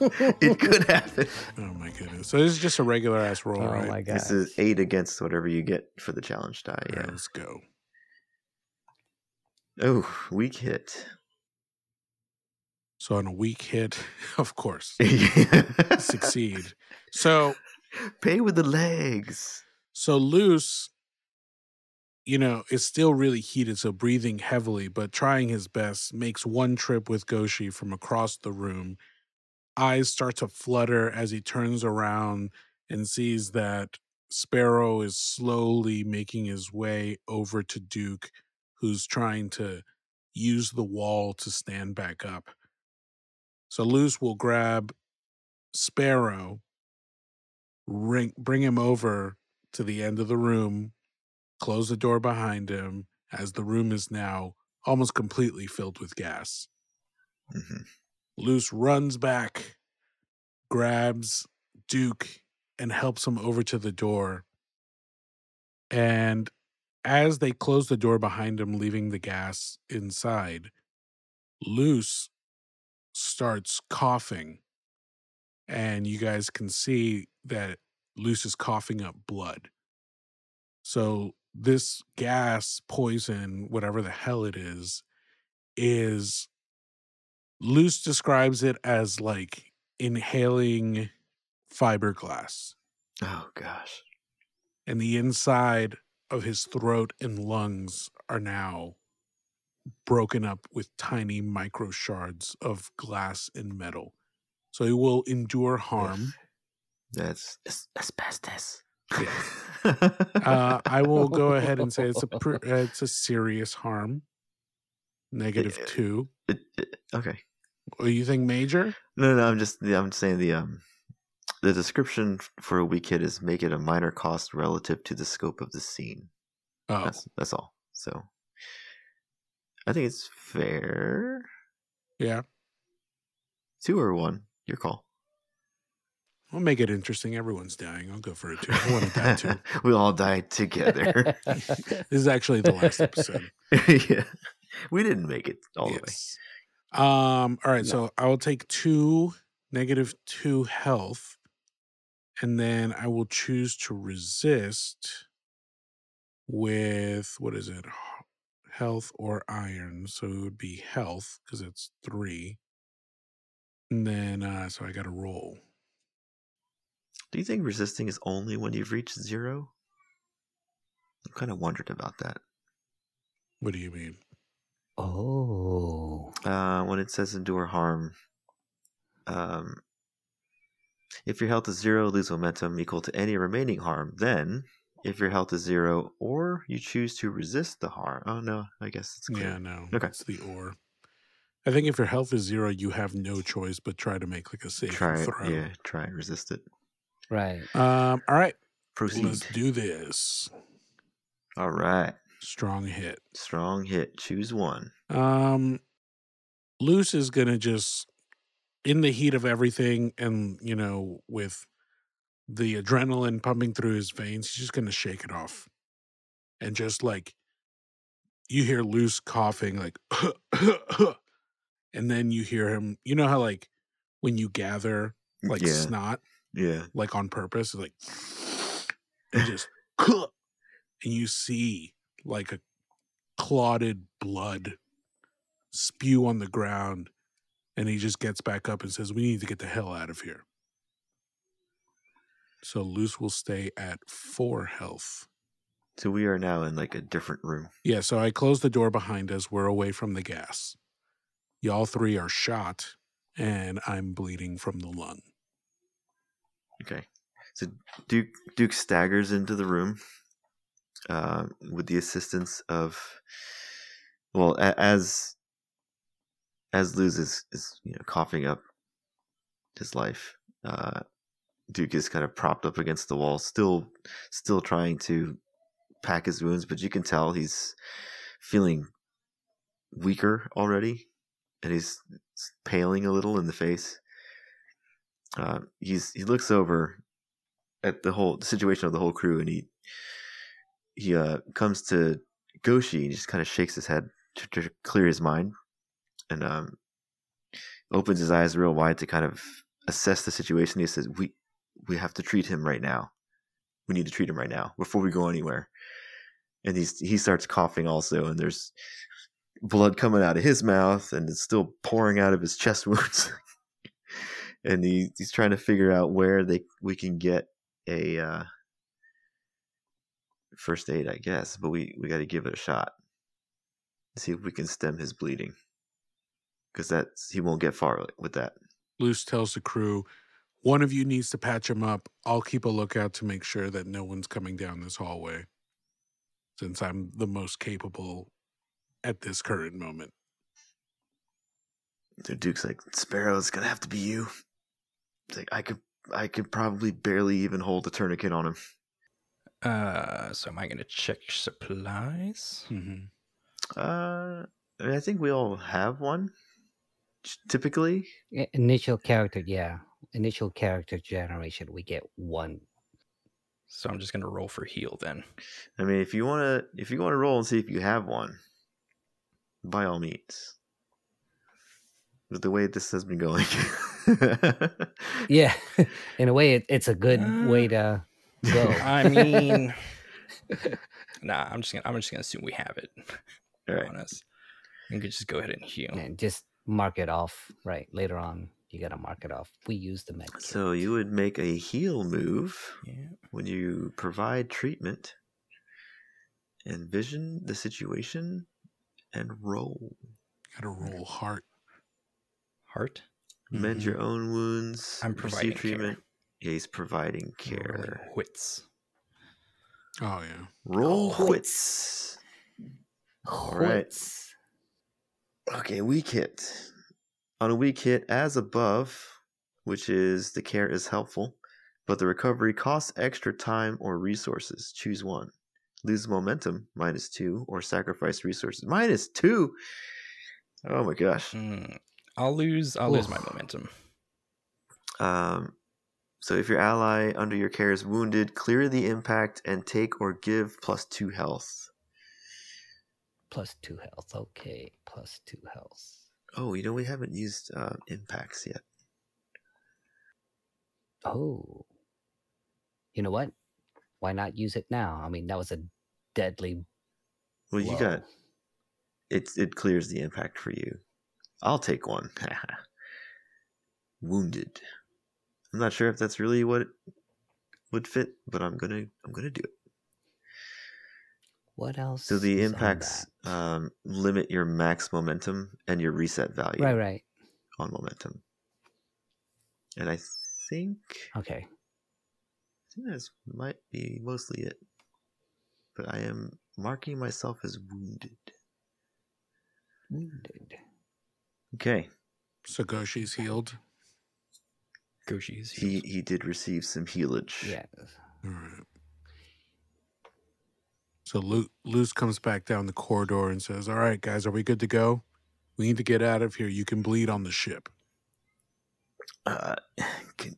it could happen. Oh my goodness. So this is just a regular ass roll, oh right? my god. This is eight against whatever you get for the challenge die. All right, Yeah. let's go. Oh, weak hit. So on a weak hit, of course, succeed. So Pay with the legs. so Luce, you know, is still really heated, so breathing heavily, but trying his best, makes one trip with Goshi from across the room. Eyes start to flutter as he turns around and sees that Sparrow is slowly making his way over to Duke, who's trying to use the wall to stand back up. So Luce will grab Sparrow, ring, bring him over to the end of the room, close the door behind him, as the room is now almost completely filled with gas. Mhm. Luce runs back, grabs Duke, and helps him over to the door. And as they close the door behind him, leaving the gas inside, Luce starts coughing. And you guys can see that Luce is coughing up blood. So, this gas, poison, whatever the hell it is, is Luce describes it as like inhaling fiberglass. Oh gosh. And the inside of his throat and lungs are now broken up with tiny micro shards of glass and metal. So it will endure harm. That's as- asbestos. Uh, I will go ahead and say it's a pr- uh, it's a serious harm. Negative Yeah. two. It, it, okay. Or you think major? No, no, I'm just I'm saying the um the description for a weak hit is make it a minor cost relative to the scope of the scene. Oh, That's that's all. So I think it's fair. yeah. Two or one, your call. We'll make it interesting. Everyone's dying. I'll go for a two. I want to die too. we all die together. This is actually the last episode. yeah, we didn't make it all the way. Um. All right. No. So I will take two negative two health, and then I will choose to resist with what is it? H- Health or iron. So it would be health because it's three. And then uh so I got to roll. Do you think resisting is only when you've reached zero? I'm kind of wondered about that. What do you mean? oh. Uh, when it says endure harm, um, if your health is zero, lose momentum equal to any remaining harm. Then, if your health is zero, or you choose to resist the harm. Oh no, I guess it's clear. Yeah, no. Okay. It's the or. I think if your health is zero, you have no choice but try to make like a safe try it. throw. Yeah, try and resist it. Right. Um. All right. Proceed. Let's do this. All right, Strong hit. strong hit. Choose one. Um, Luce is gonna just, in the heat of everything, and you know, with the adrenaline pumping through his veins, he's just gonna shake it off, and just like you hear Luce coughing, like, and then you hear him. You know how like when you gather mm, like yeah, snot, yeah. like on purpose, like, and just, and you see like a clotted blood spew on the ground and he just gets back up and says we need to get the hell out of here so luce will stay at four health So we are now in like a different room. yeah so i close the door behind us we're away from the gas y'all three are shot and i'm bleeding from the lung Okay. So Duke Duke staggers into the room uh, with the assistance of well a- as as Luce is, is you know coughing up his life. Uh, Duke is kind of propped up against the wall, still still trying to pack his wounds, but you can tell he's feeling weaker already, and he's paling a little in the face uh, he's he looks over at the whole the situation of the whole crew, and he he uh, comes to Goshi and just kind of shakes his head to, to clear his mind, and um, opens his eyes real wide to kind of assess the situation. He says, "We we have to treat him right now. We need to treat him right now before we go anywhere." And he's he starts coughing also, and there's blood coming out of his mouth, and it's still pouring out of his chest wounds. and he, he's trying to figure out where they we can get a uh, first aid, I guess. But we we got to give it a shot. See if we can stem his bleeding, because that's he won't get far with that. luce tells the crew one of you needs to patch him up i'll keep a lookout to make sure that no one's coming down this hallway since i'm the most capable at this current moment So Duke's like, Sparrow, it's gonna have to be you. It's like I could I could probably barely even hold a tourniquet on him. Uh, so am I gonna check supplies? mm-hmm. Uh, I, mean, I think we all have one. Typically, Initial character, yeah. Initial character generation, we get one. So I'm just gonna roll for heal then. I mean, if you wanna if you wanna roll and see if you have one, by all means. With the way this has been going, Yeah, in a way, it, it's a good way Uh, to go. I mean, nah. I'm just gonna I'm just gonna assume we have it. All right. On us. You could just go ahead and heal. and just mark it off. Right later on, you gotta mark it off. We use the med. kit. So you would make a heal move Yeah. when you provide treatment, envision the situation, and roll. gotta roll heart Heart. Mend Mhm. your own wounds. I'm providing receive care. treatment. Yeah, he's providing Rolling care. Wits. oh yeah Roll Wits. wits. All right. Wits. Okay, weak hit. On a weak hit, as above, which is the care is helpful, but the recovery costs extra time or resources. Choose one. Lose momentum, minus two, or sacrifice resources, minus two. Oh my gosh. Mm, I'll lose. I'll lose my momentum. Um, so if your ally under your care is wounded, clear the impact and take or give plus two health. Plus two health. Okay, plus two health. Oh, you know we haven't used uh, impacts yet. Oh. You know what? Why not use it now? I mean, that was a deadly Well, you got it. It clears the impact for you. I'll take one. Wounded. I'm not sure if that's really what it would fit, but I'm gonna I'm gonna do it. What else? So the impacts um, limit your max momentum and your reset value Right, right. on momentum. And I think Okay. I think that's might be mostly it. But I am marking myself as wounded. Wounded. Okay. So Goshi's healed. Goshi's. He he did receive some healage. Yes. All right. So Luce comes back down the corridor and says, "All right, guys, are we good to go? We need to get out of here. You can bleed on the ship." Uh, can,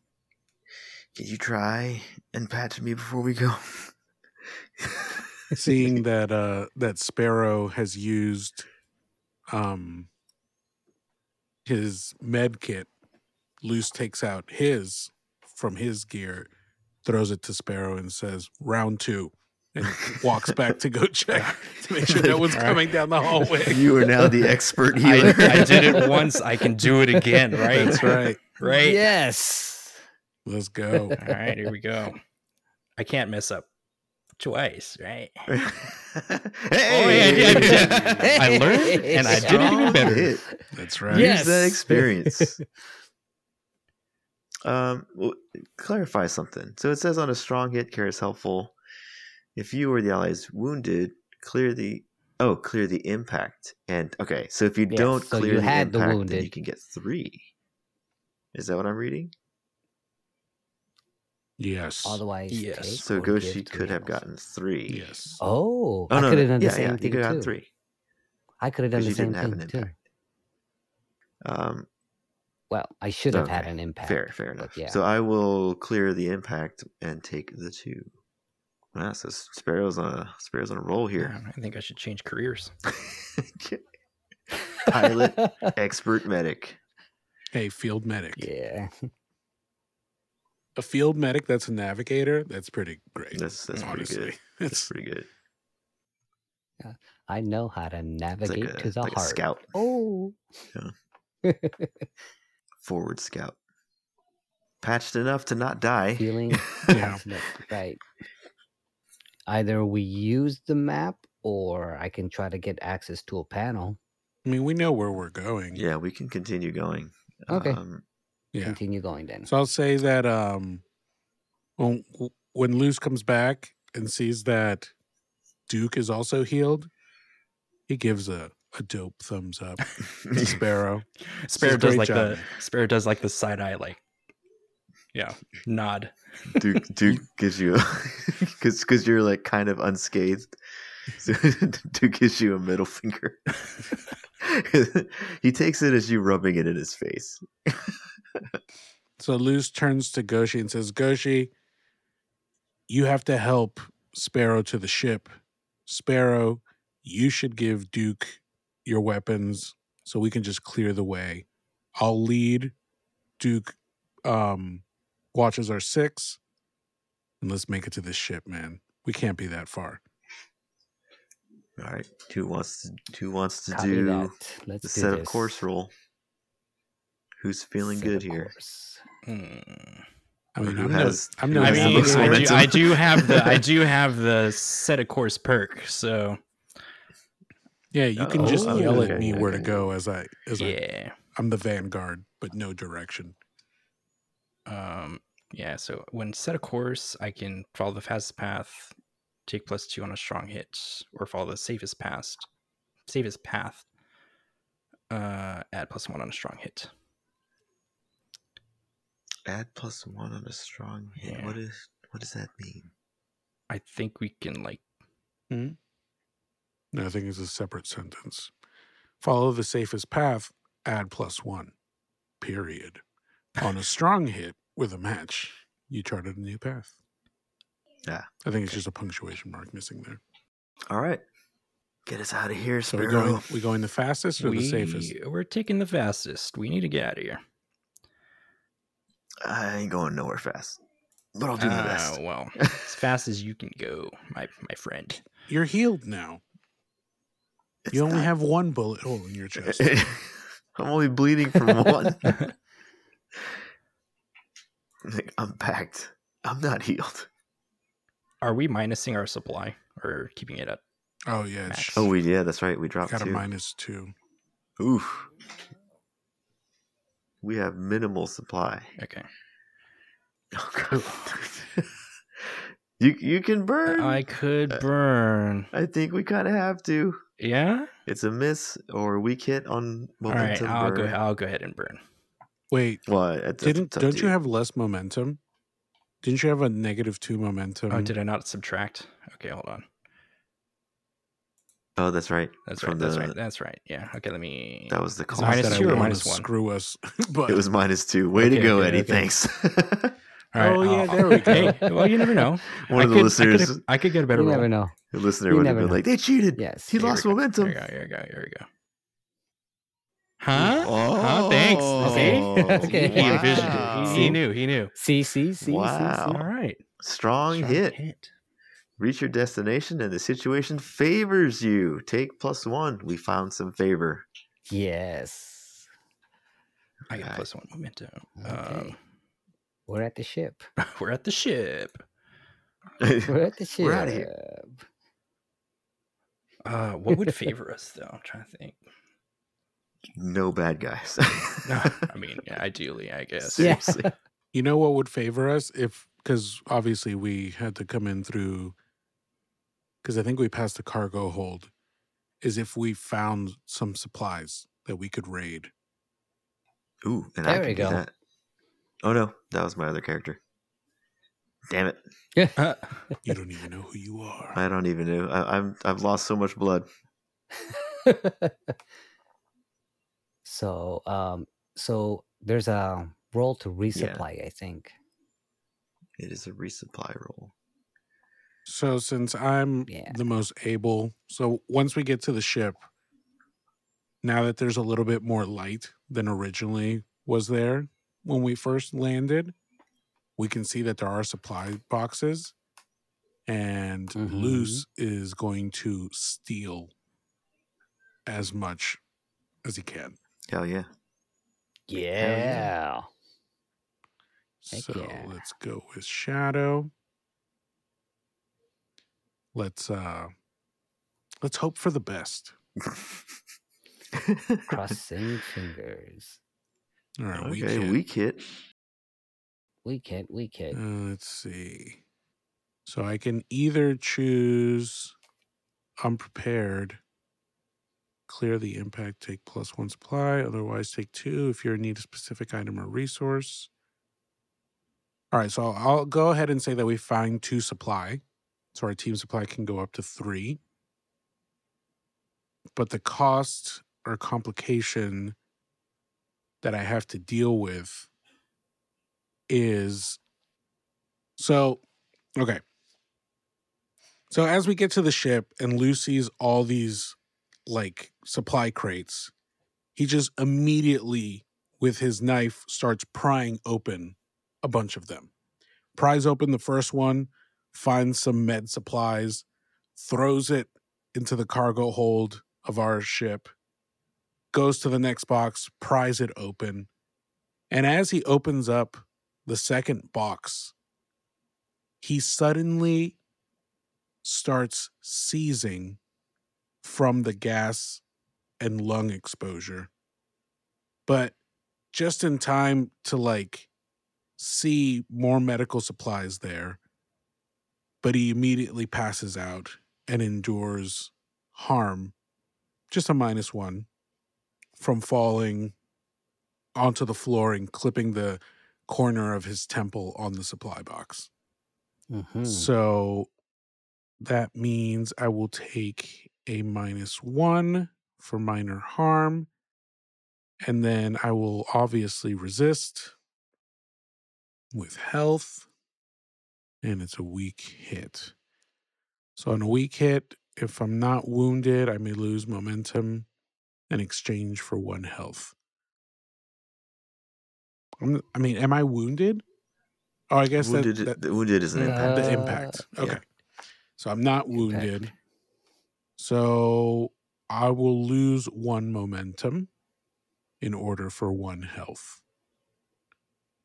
can you try and patch me before we go? Seeing that uh, that Sparrow has used um, his med kit, Luce takes out his from his gear, throws it to Sparrow, and says, "Round two, and walks back to go check to make sure no one's coming down the hallway. you are now the expert I, healer. I did it once. I can do it again. Right. That's right. Right. Yes. Let's go. All right. Here we go. I can't mess up twice. Right. hey, Oh, yeah, I did, I did. I learned and I did it even better. Hit. That's right. Yeah. Use that experience. um, well, clarify something. So it says on a strong hit, care is helpful. If you or the allies wounded, clear the oh clear the impact. And okay, so if you Yes, don't so clear you the had the impact, then you can get three. Is that what I'm reading? Yes. Otherwise, Yes. So Goshi could have health. gotten three. Yes. Oh, Oh I no, could have done the yeah, same yeah, you thing could have too. three I could have done the you same didn't have thing an too. impact. Um, Well, I should have had an impact. Fair, fair enough. yeah. So I will clear the impact and take the two. Wow, so Sparrow's on a Sparrow's on a roll here. Yeah, I think I should change careers. Pilot, expert medic. Hey, field medic. yeah. A field medic that's a navigator. That's pretty great. That's that's pretty good. That's It's pretty good. I know how to navigate like a, to the like a heart. scout, Oh. forward scout. Patched enough to not die. Feeling Yeah. right. Either we use the map or I can try to get access to a panel. I mean, we know where we're going. yeah, we can continue going. Okay. Um, Yeah. Continue going then. So I'll say that um, when when Luce comes back and sees that Duke is also healed, he gives a, a dope thumbs up to Sparrow. Sparrow does like job, the. Sparrow does like the side eye, like yeah, nod. Duke Duke gives you because because you're like kind of unscathed. So Duke gives you a middle finger. he takes it as you rubbing it in his face. So Luce turns to Goshi and says, Goshi, you have to help Sparrow to the ship. Sparrow, you should give Duke your weapons so we can just clear the way. I'll lead. Duke um, watches are six. And let's make it to this ship, man. We can't be that far. All right, who wants to who wants to Copy do that. Let's the do set this. of course roll? Who's feeling Set good here? course. Hmm. I mean, who I'm, has- no, I'm who no I has the mean, I do. I do have the I do have the set of course perk, so yeah, you can just Oh, yell okay, at me where to go as I as I yeah. I'm the vanguard, but no direction. Um, yeah, so when set a course, I can follow the fastest path, take plus two on a strong hit, or follow the safest path. Safest path. uh, add plus one on a strong hit. Add plus one on a strong hit. Yeah. What is what does that mean? I think we can like No, I think it's a separate sentence. Follow the safest path, add plus one. Period. On a strong hit with a match, you charted a new path. Yeah. I think it's just a punctuation mark missing there. All right. Get us out of here, So Sparrow. we going we going the fastest or we, the safest? We're taking the fastest. We need to get out of here. I ain't going nowhere fast. But I'll do my Uh, best. well, as fast as you can go, my my friend. You're healed now. It's you only not- have one bullet hole in your chest. I'm only bleeding from one. Like, I'm packed. I'm not healed. Are we minusing our supply or keeping it at? oh yeah, Max. it's Oh, we yeah, that's right. We dropped got a two. minus. Oof. We have minimal supply. Okay. Oh, you you can burn. I I, could uh, burn. I think we kind of have to. Yeah. It's a miss or a weak hit on momentum. All right. I'll go. I'll go ahead and burn. Wait, Well, it's, it's didn't up don't to you have less momentum? Didn't you have a negative two momentum? Oh, did I not subtract? Okay, hold on. Oh, that's right. That's From right. That's the- right. That's right. Yeah. Okay. Let me. That was the Is cost. Not minus that I two or minus one? Screw us, but It was minus two. Way to go, okay, Eddie. okay. Thanks. All right, Oh, yeah, I'll- there we go. Hey, well, you never know. One I of the could, I listeners, could, I could get a better You roll. never know. the listener you would have been know. like, "They cheated. Yes. He Here we lost go. momentum." Here we go. Here we go. Here we go. Huh? Huh? Thanks. Oh, See? Okay. He, envisioned it. wow. He, he knew. He knew. See, see, see, Wow. see, All right. Strong, Strong hit. Reach your destination, and the situation favors you. Take plus one. We found some favor. see. Yes. I got Okay. plus one momentum. Okay. We're at the ship. Um, we're at the ship. We're at the ship. We're outta here. Uh, what would favor us, though? I'm trying to think. No bad guys. No, I mean, ideally, I guess. Yeah. Seriously. You know what would favor us if, because obviously we had to come in through, because I think we passed the cargo hold, is if we found some supplies that we could raid. Ooh, and I There can we do that. Oh no, that was my other character. Damn it! Uh, You don't even know who you are. I don't even know. I, I'm I've lost so much blood. So, um, so there's a roll to resupply. I think. It is a resupply roll. So since I'm Yeah. the most able, so once we get to the ship, now that there's a little bit more light than originally was there when we first landed, we can see that there are supply boxes, and Mhm. Luce is going to steal as much as he can. Hell yeah! Yeah. Heck So yeah. let's go with Shadow. Let's uh let's hope for the best. Crossing fingers. All right, we okay, can. weak hit. We can't. We can't. Uh, let's see. So I can either choose unprepared, clear the impact, take plus one supply, otherwise take two if you're in need a specific item or resource. All right, so I'll go ahead and say that we find two supply. So our team supply can go up to three. But the cost or complication that I have to deal with is so okay. So as we get to the ship and Lucy's all these like supply crates, he just immediately with his knife starts prying open a bunch of them. Pries open the first one, finds some med supplies, throws it into the cargo hold of our ship, goes to the next box, pries it open, and as he opens up the second box, he suddenly starts seizing from the gas and lung exposure. But just in time to like see more medical supplies there. But he immediately passes out and endures harm, just a minus one from falling onto the floor and clipping the corner of his temple on the supply box. Mhm. So that means I will take a minus one for minor harm. And then I will obviously resist with health. And it's a weak hit. So on a weak hit, if I'm not wounded, I may lose momentum in exchange for one health. I'm- mean, am I wounded? Oh, I guess wounded, that the wounded is an Yeah. impact. the Uh, impact. yeah. Okay. So I'm not Impact. wounded. So I will lose one momentum in order for one health.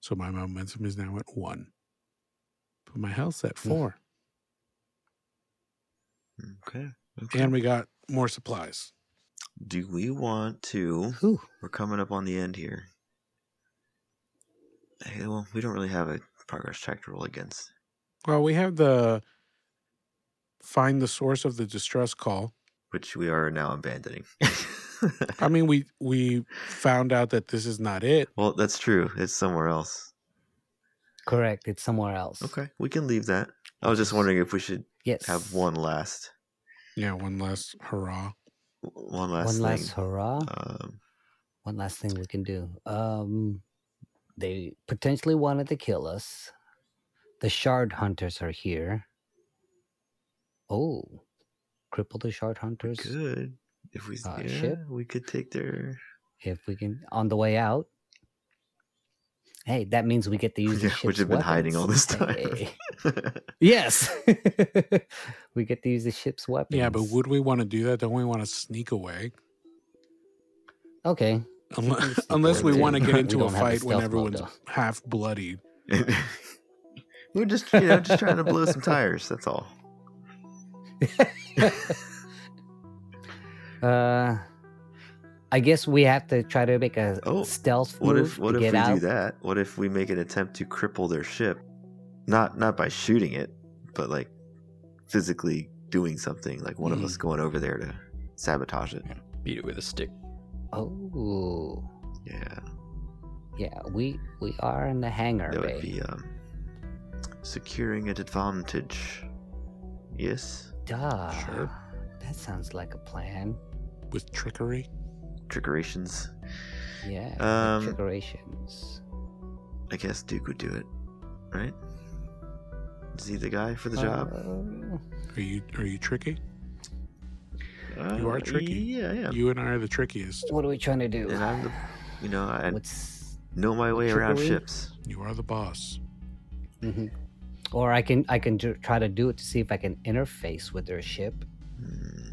So my momentum is now at one. But my health's at Hmm. four. Okay. okay. And we got more supplies. Do we want to? Whew. We're coming up on the end here. Hey, well, we don't really have a progress check to roll against. Well, we have the find the source of the distress call. Which we are now abandoning. I mean, we we found out that this is not it. well, that's true. It's somewhere else. Correct. It's somewhere else. Okay, we can leave that. I was just wondering if we should Yes. have one last, Yeah, one last hurrah. one last One thing. last hurrah. Um, One last thing we can do. Um, they potentially wanted to kill us. The shard hunters are here. Oh, cripple the shard hunters. good. If we, Uh, yeah, ship? we could take their. If we can, on the way out. Hey, that means we get to use the Yeah, which have been hiding all this time. Hey. Yes, we get to use the ship's weapons. Yeah, but would we want to do that? Don't we want to sneak away? okay. Unless, unless we want to get into a don't fight when stealth mode, everyone's though. half bloodied. We're just, you know, just trying to blow some tires. That's all. uh, I guess we have to try to make a Oh, stealth What move if, what to if get we out. do that? What if we make an attempt to cripple their ship, not not by shooting it, but like physically doing something, like one of Hmm. us going over there to sabotage it. Beat it with a stick. Oh, Yeah, yeah. We we are in the hangar that bay. would be um, securing an advantage. Yes, Duh. Sure. That sounds like a plan. with trickery. trickerations. Yeah. Um, Trickerations. I guess Duke would do it, right? Is he the guy for the job? Uh, Are you are you tricky? you are Uh, tricky. Yeah, yeah. You and I are the trickiest. what are we trying to do? And I'm the, you know, I What's know my way around ships. You are the boss. Mhm. Or I can I can ju- try to do it to see if I can interface with their ship. Hmm.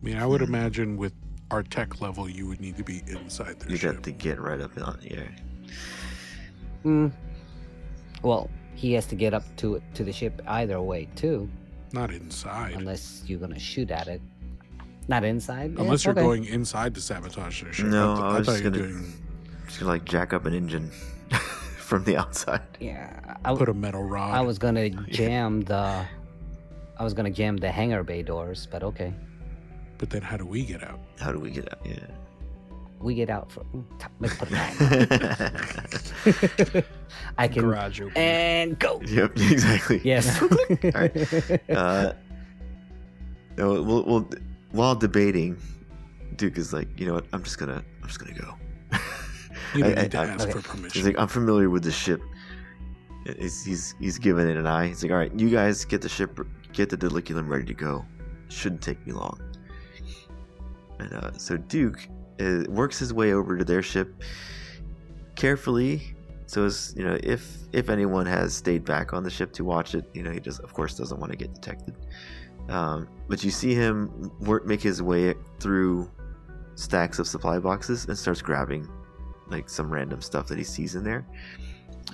I mean, I would Hmm. imagine with our tech level, you would need to be inside their ship. You ship. got to get right up on the air. Mm. Well, he has to get up to it to the ship either way too, Not inside. unless you're gonna shoot at it. Not inside. Yeah, Unless you're okay. going inside to sabotage their ship. No, th- I was thought just gonna- doing Just gonna like jack up an engine from the outside. Yeah, I, put a metal rod. I was gonna jam the. I was gonna jam the hangar bay doors, but okay, But then how do we get out? How do we get out? Yeah. we get out for. t- Let's put it. I can Garage open. and go. yep, exactly. Yes. Uh, no, we'll, we'll, while debating, Duke is like, you know what? I'm just gonna, I'm just gonna go. You I- need to I- ask for He's permission. like, I'm familiar with the ship. He's, he's he's giving it an eye. He's like, all right, you guys get the ship, get the Diliculum ready to go. Shouldn't take me long. And uh, so Duke uh, works his way over to their ship carefully. So as you know, if if anyone has stayed back on the ship to watch it, you know, he just of course doesn't want to get detected. Um, but you see him work make his way through stacks of supply boxes and starts grabbing like some random stuff that he sees in there.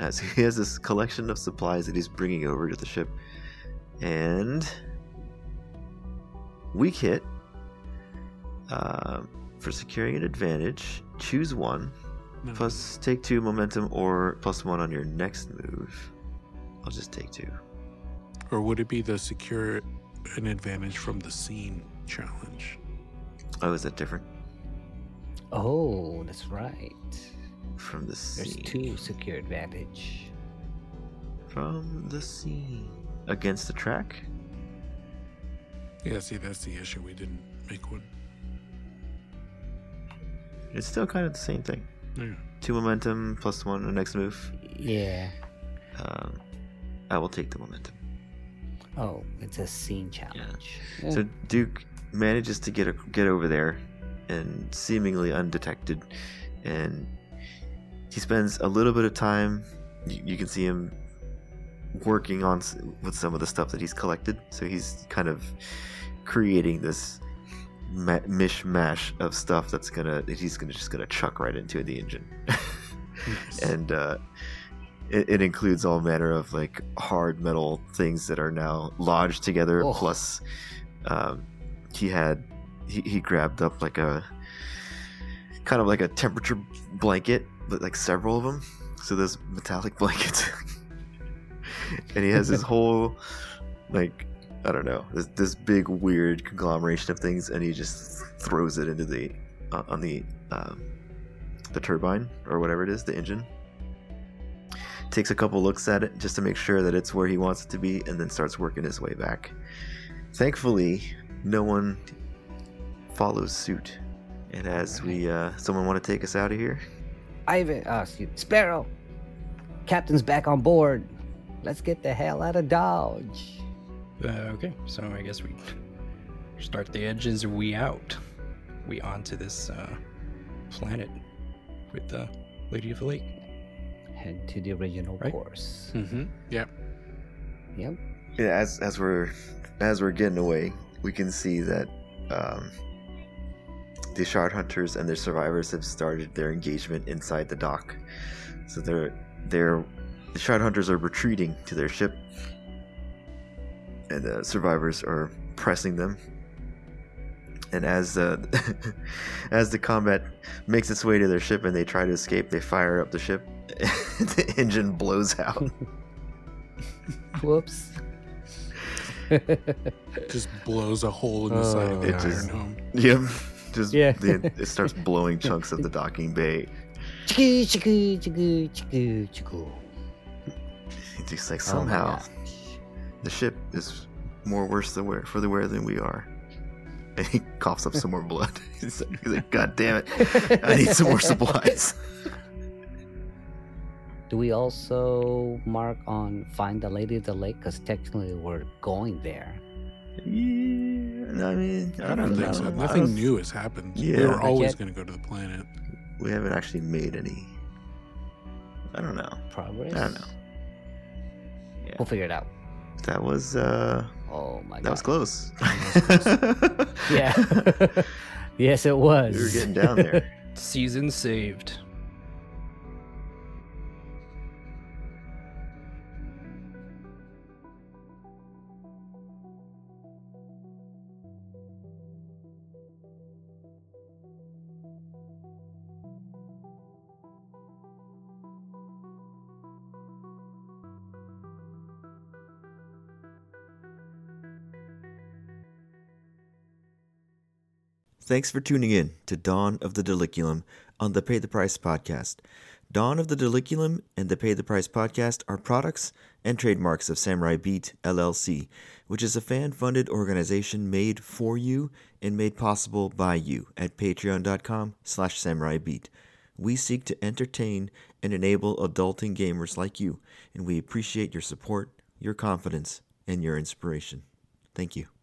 Uh, so he has this collection of supplies that he's bringing over to the ship, and weak hit um, for securing an advantage. Choose one No. plus take two momentum or plus one on your next move. I'll just take two. Or would it be the secure an advantage from the scene challenge? Oh, is that different? Oh, that's right. from the There's two secure advantage. From the scene against the track. Yeah, see, that's the issue. We didn't make one. It's still kind of the same thing. Yeah. Two momentum plus one on the next move. Yeah. Um, I will take the momentum. Oh, it's a scene challenge. Yeah. So Duke manages to get a, get over there, and seemingly undetected, and he spends a little bit of time. You, you can see him working on s- with some of the stuff that he's collected. So he's kind of creating this ma- mishmash of stuff that's gonna that he's gonna just gonna chuck right into the engine, and uh, it, it includes all manner of like hard metal things that are now lodged together. Oh. Plus, um, he had he, he grabbed up like a kind of like a temperature blanket, but like several of them. So there's metallic blankets, and he has this whole like I don't know this this big weird conglomeration of things, and he just throws it into the uh, on the um, the turbine or whatever it is, the engine. Takes a couple looks at it just to make sure that it's where he wants it to be, and then starts working his way back. Thankfully, no one follows suit. And as we, uh, someone want to take us out of here? Ivan, uh, excuse Sparrow. Captain's back on board. Let's get the hell out of Dodge. Uh, okay, so I guess we start the edges. We out. We onto this uh, planet with the Lady of the Lake. Head to the original Right. course. Mm-hmm. Yep. Yep. Yeah, as as we're as we're getting away, we can see that um, the shard hunters and their survivors have started their engagement inside the dock. So they're they're the shard hunters are retreating to their ship, and the survivors are pressing them. And as uh, as the combat makes its way to their ship and they try to escape, they fire up the ship. the engine blows out. Whoops. Just blows a hole in the side of the It iron just- home. Yep. Just Yeah. the, it starts blowing chunks of the docking bay. Chiku, chiku, chiku, chiku, chiku. It's just like Oh somehow gosh. the ship is more worse than wear for the wear than we are. And he coughs up some more blood. He's like, God damn it! I need some more supplies. Do we also mark on find the lady of the lake? Because technically we're going there. Yeah, I mean, I, I don't think know. so. Nothing don't- new has happened. Yeah. we were always going to go to the planet. We haven't actually made any. I don't know. Progress. I don't know. Yeah. We'll figure it out. That was uh, Oh my god. that was close. Yeah. yes, it was. we were getting down there. Season saved. Thanks for tuning in to Dawn of the Diliculum on the Pay the Price podcast. Dawn of the Diliculum and the Pay the Price podcast are products and trademarks of Samurai Beat LLC, which is a fan-funded organization made for you and made possible by you at patreon.com slash samuraibeat. We seek to entertain and enable adulting gamers like you, and we appreciate your support, your confidence, and your inspiration. Thank you.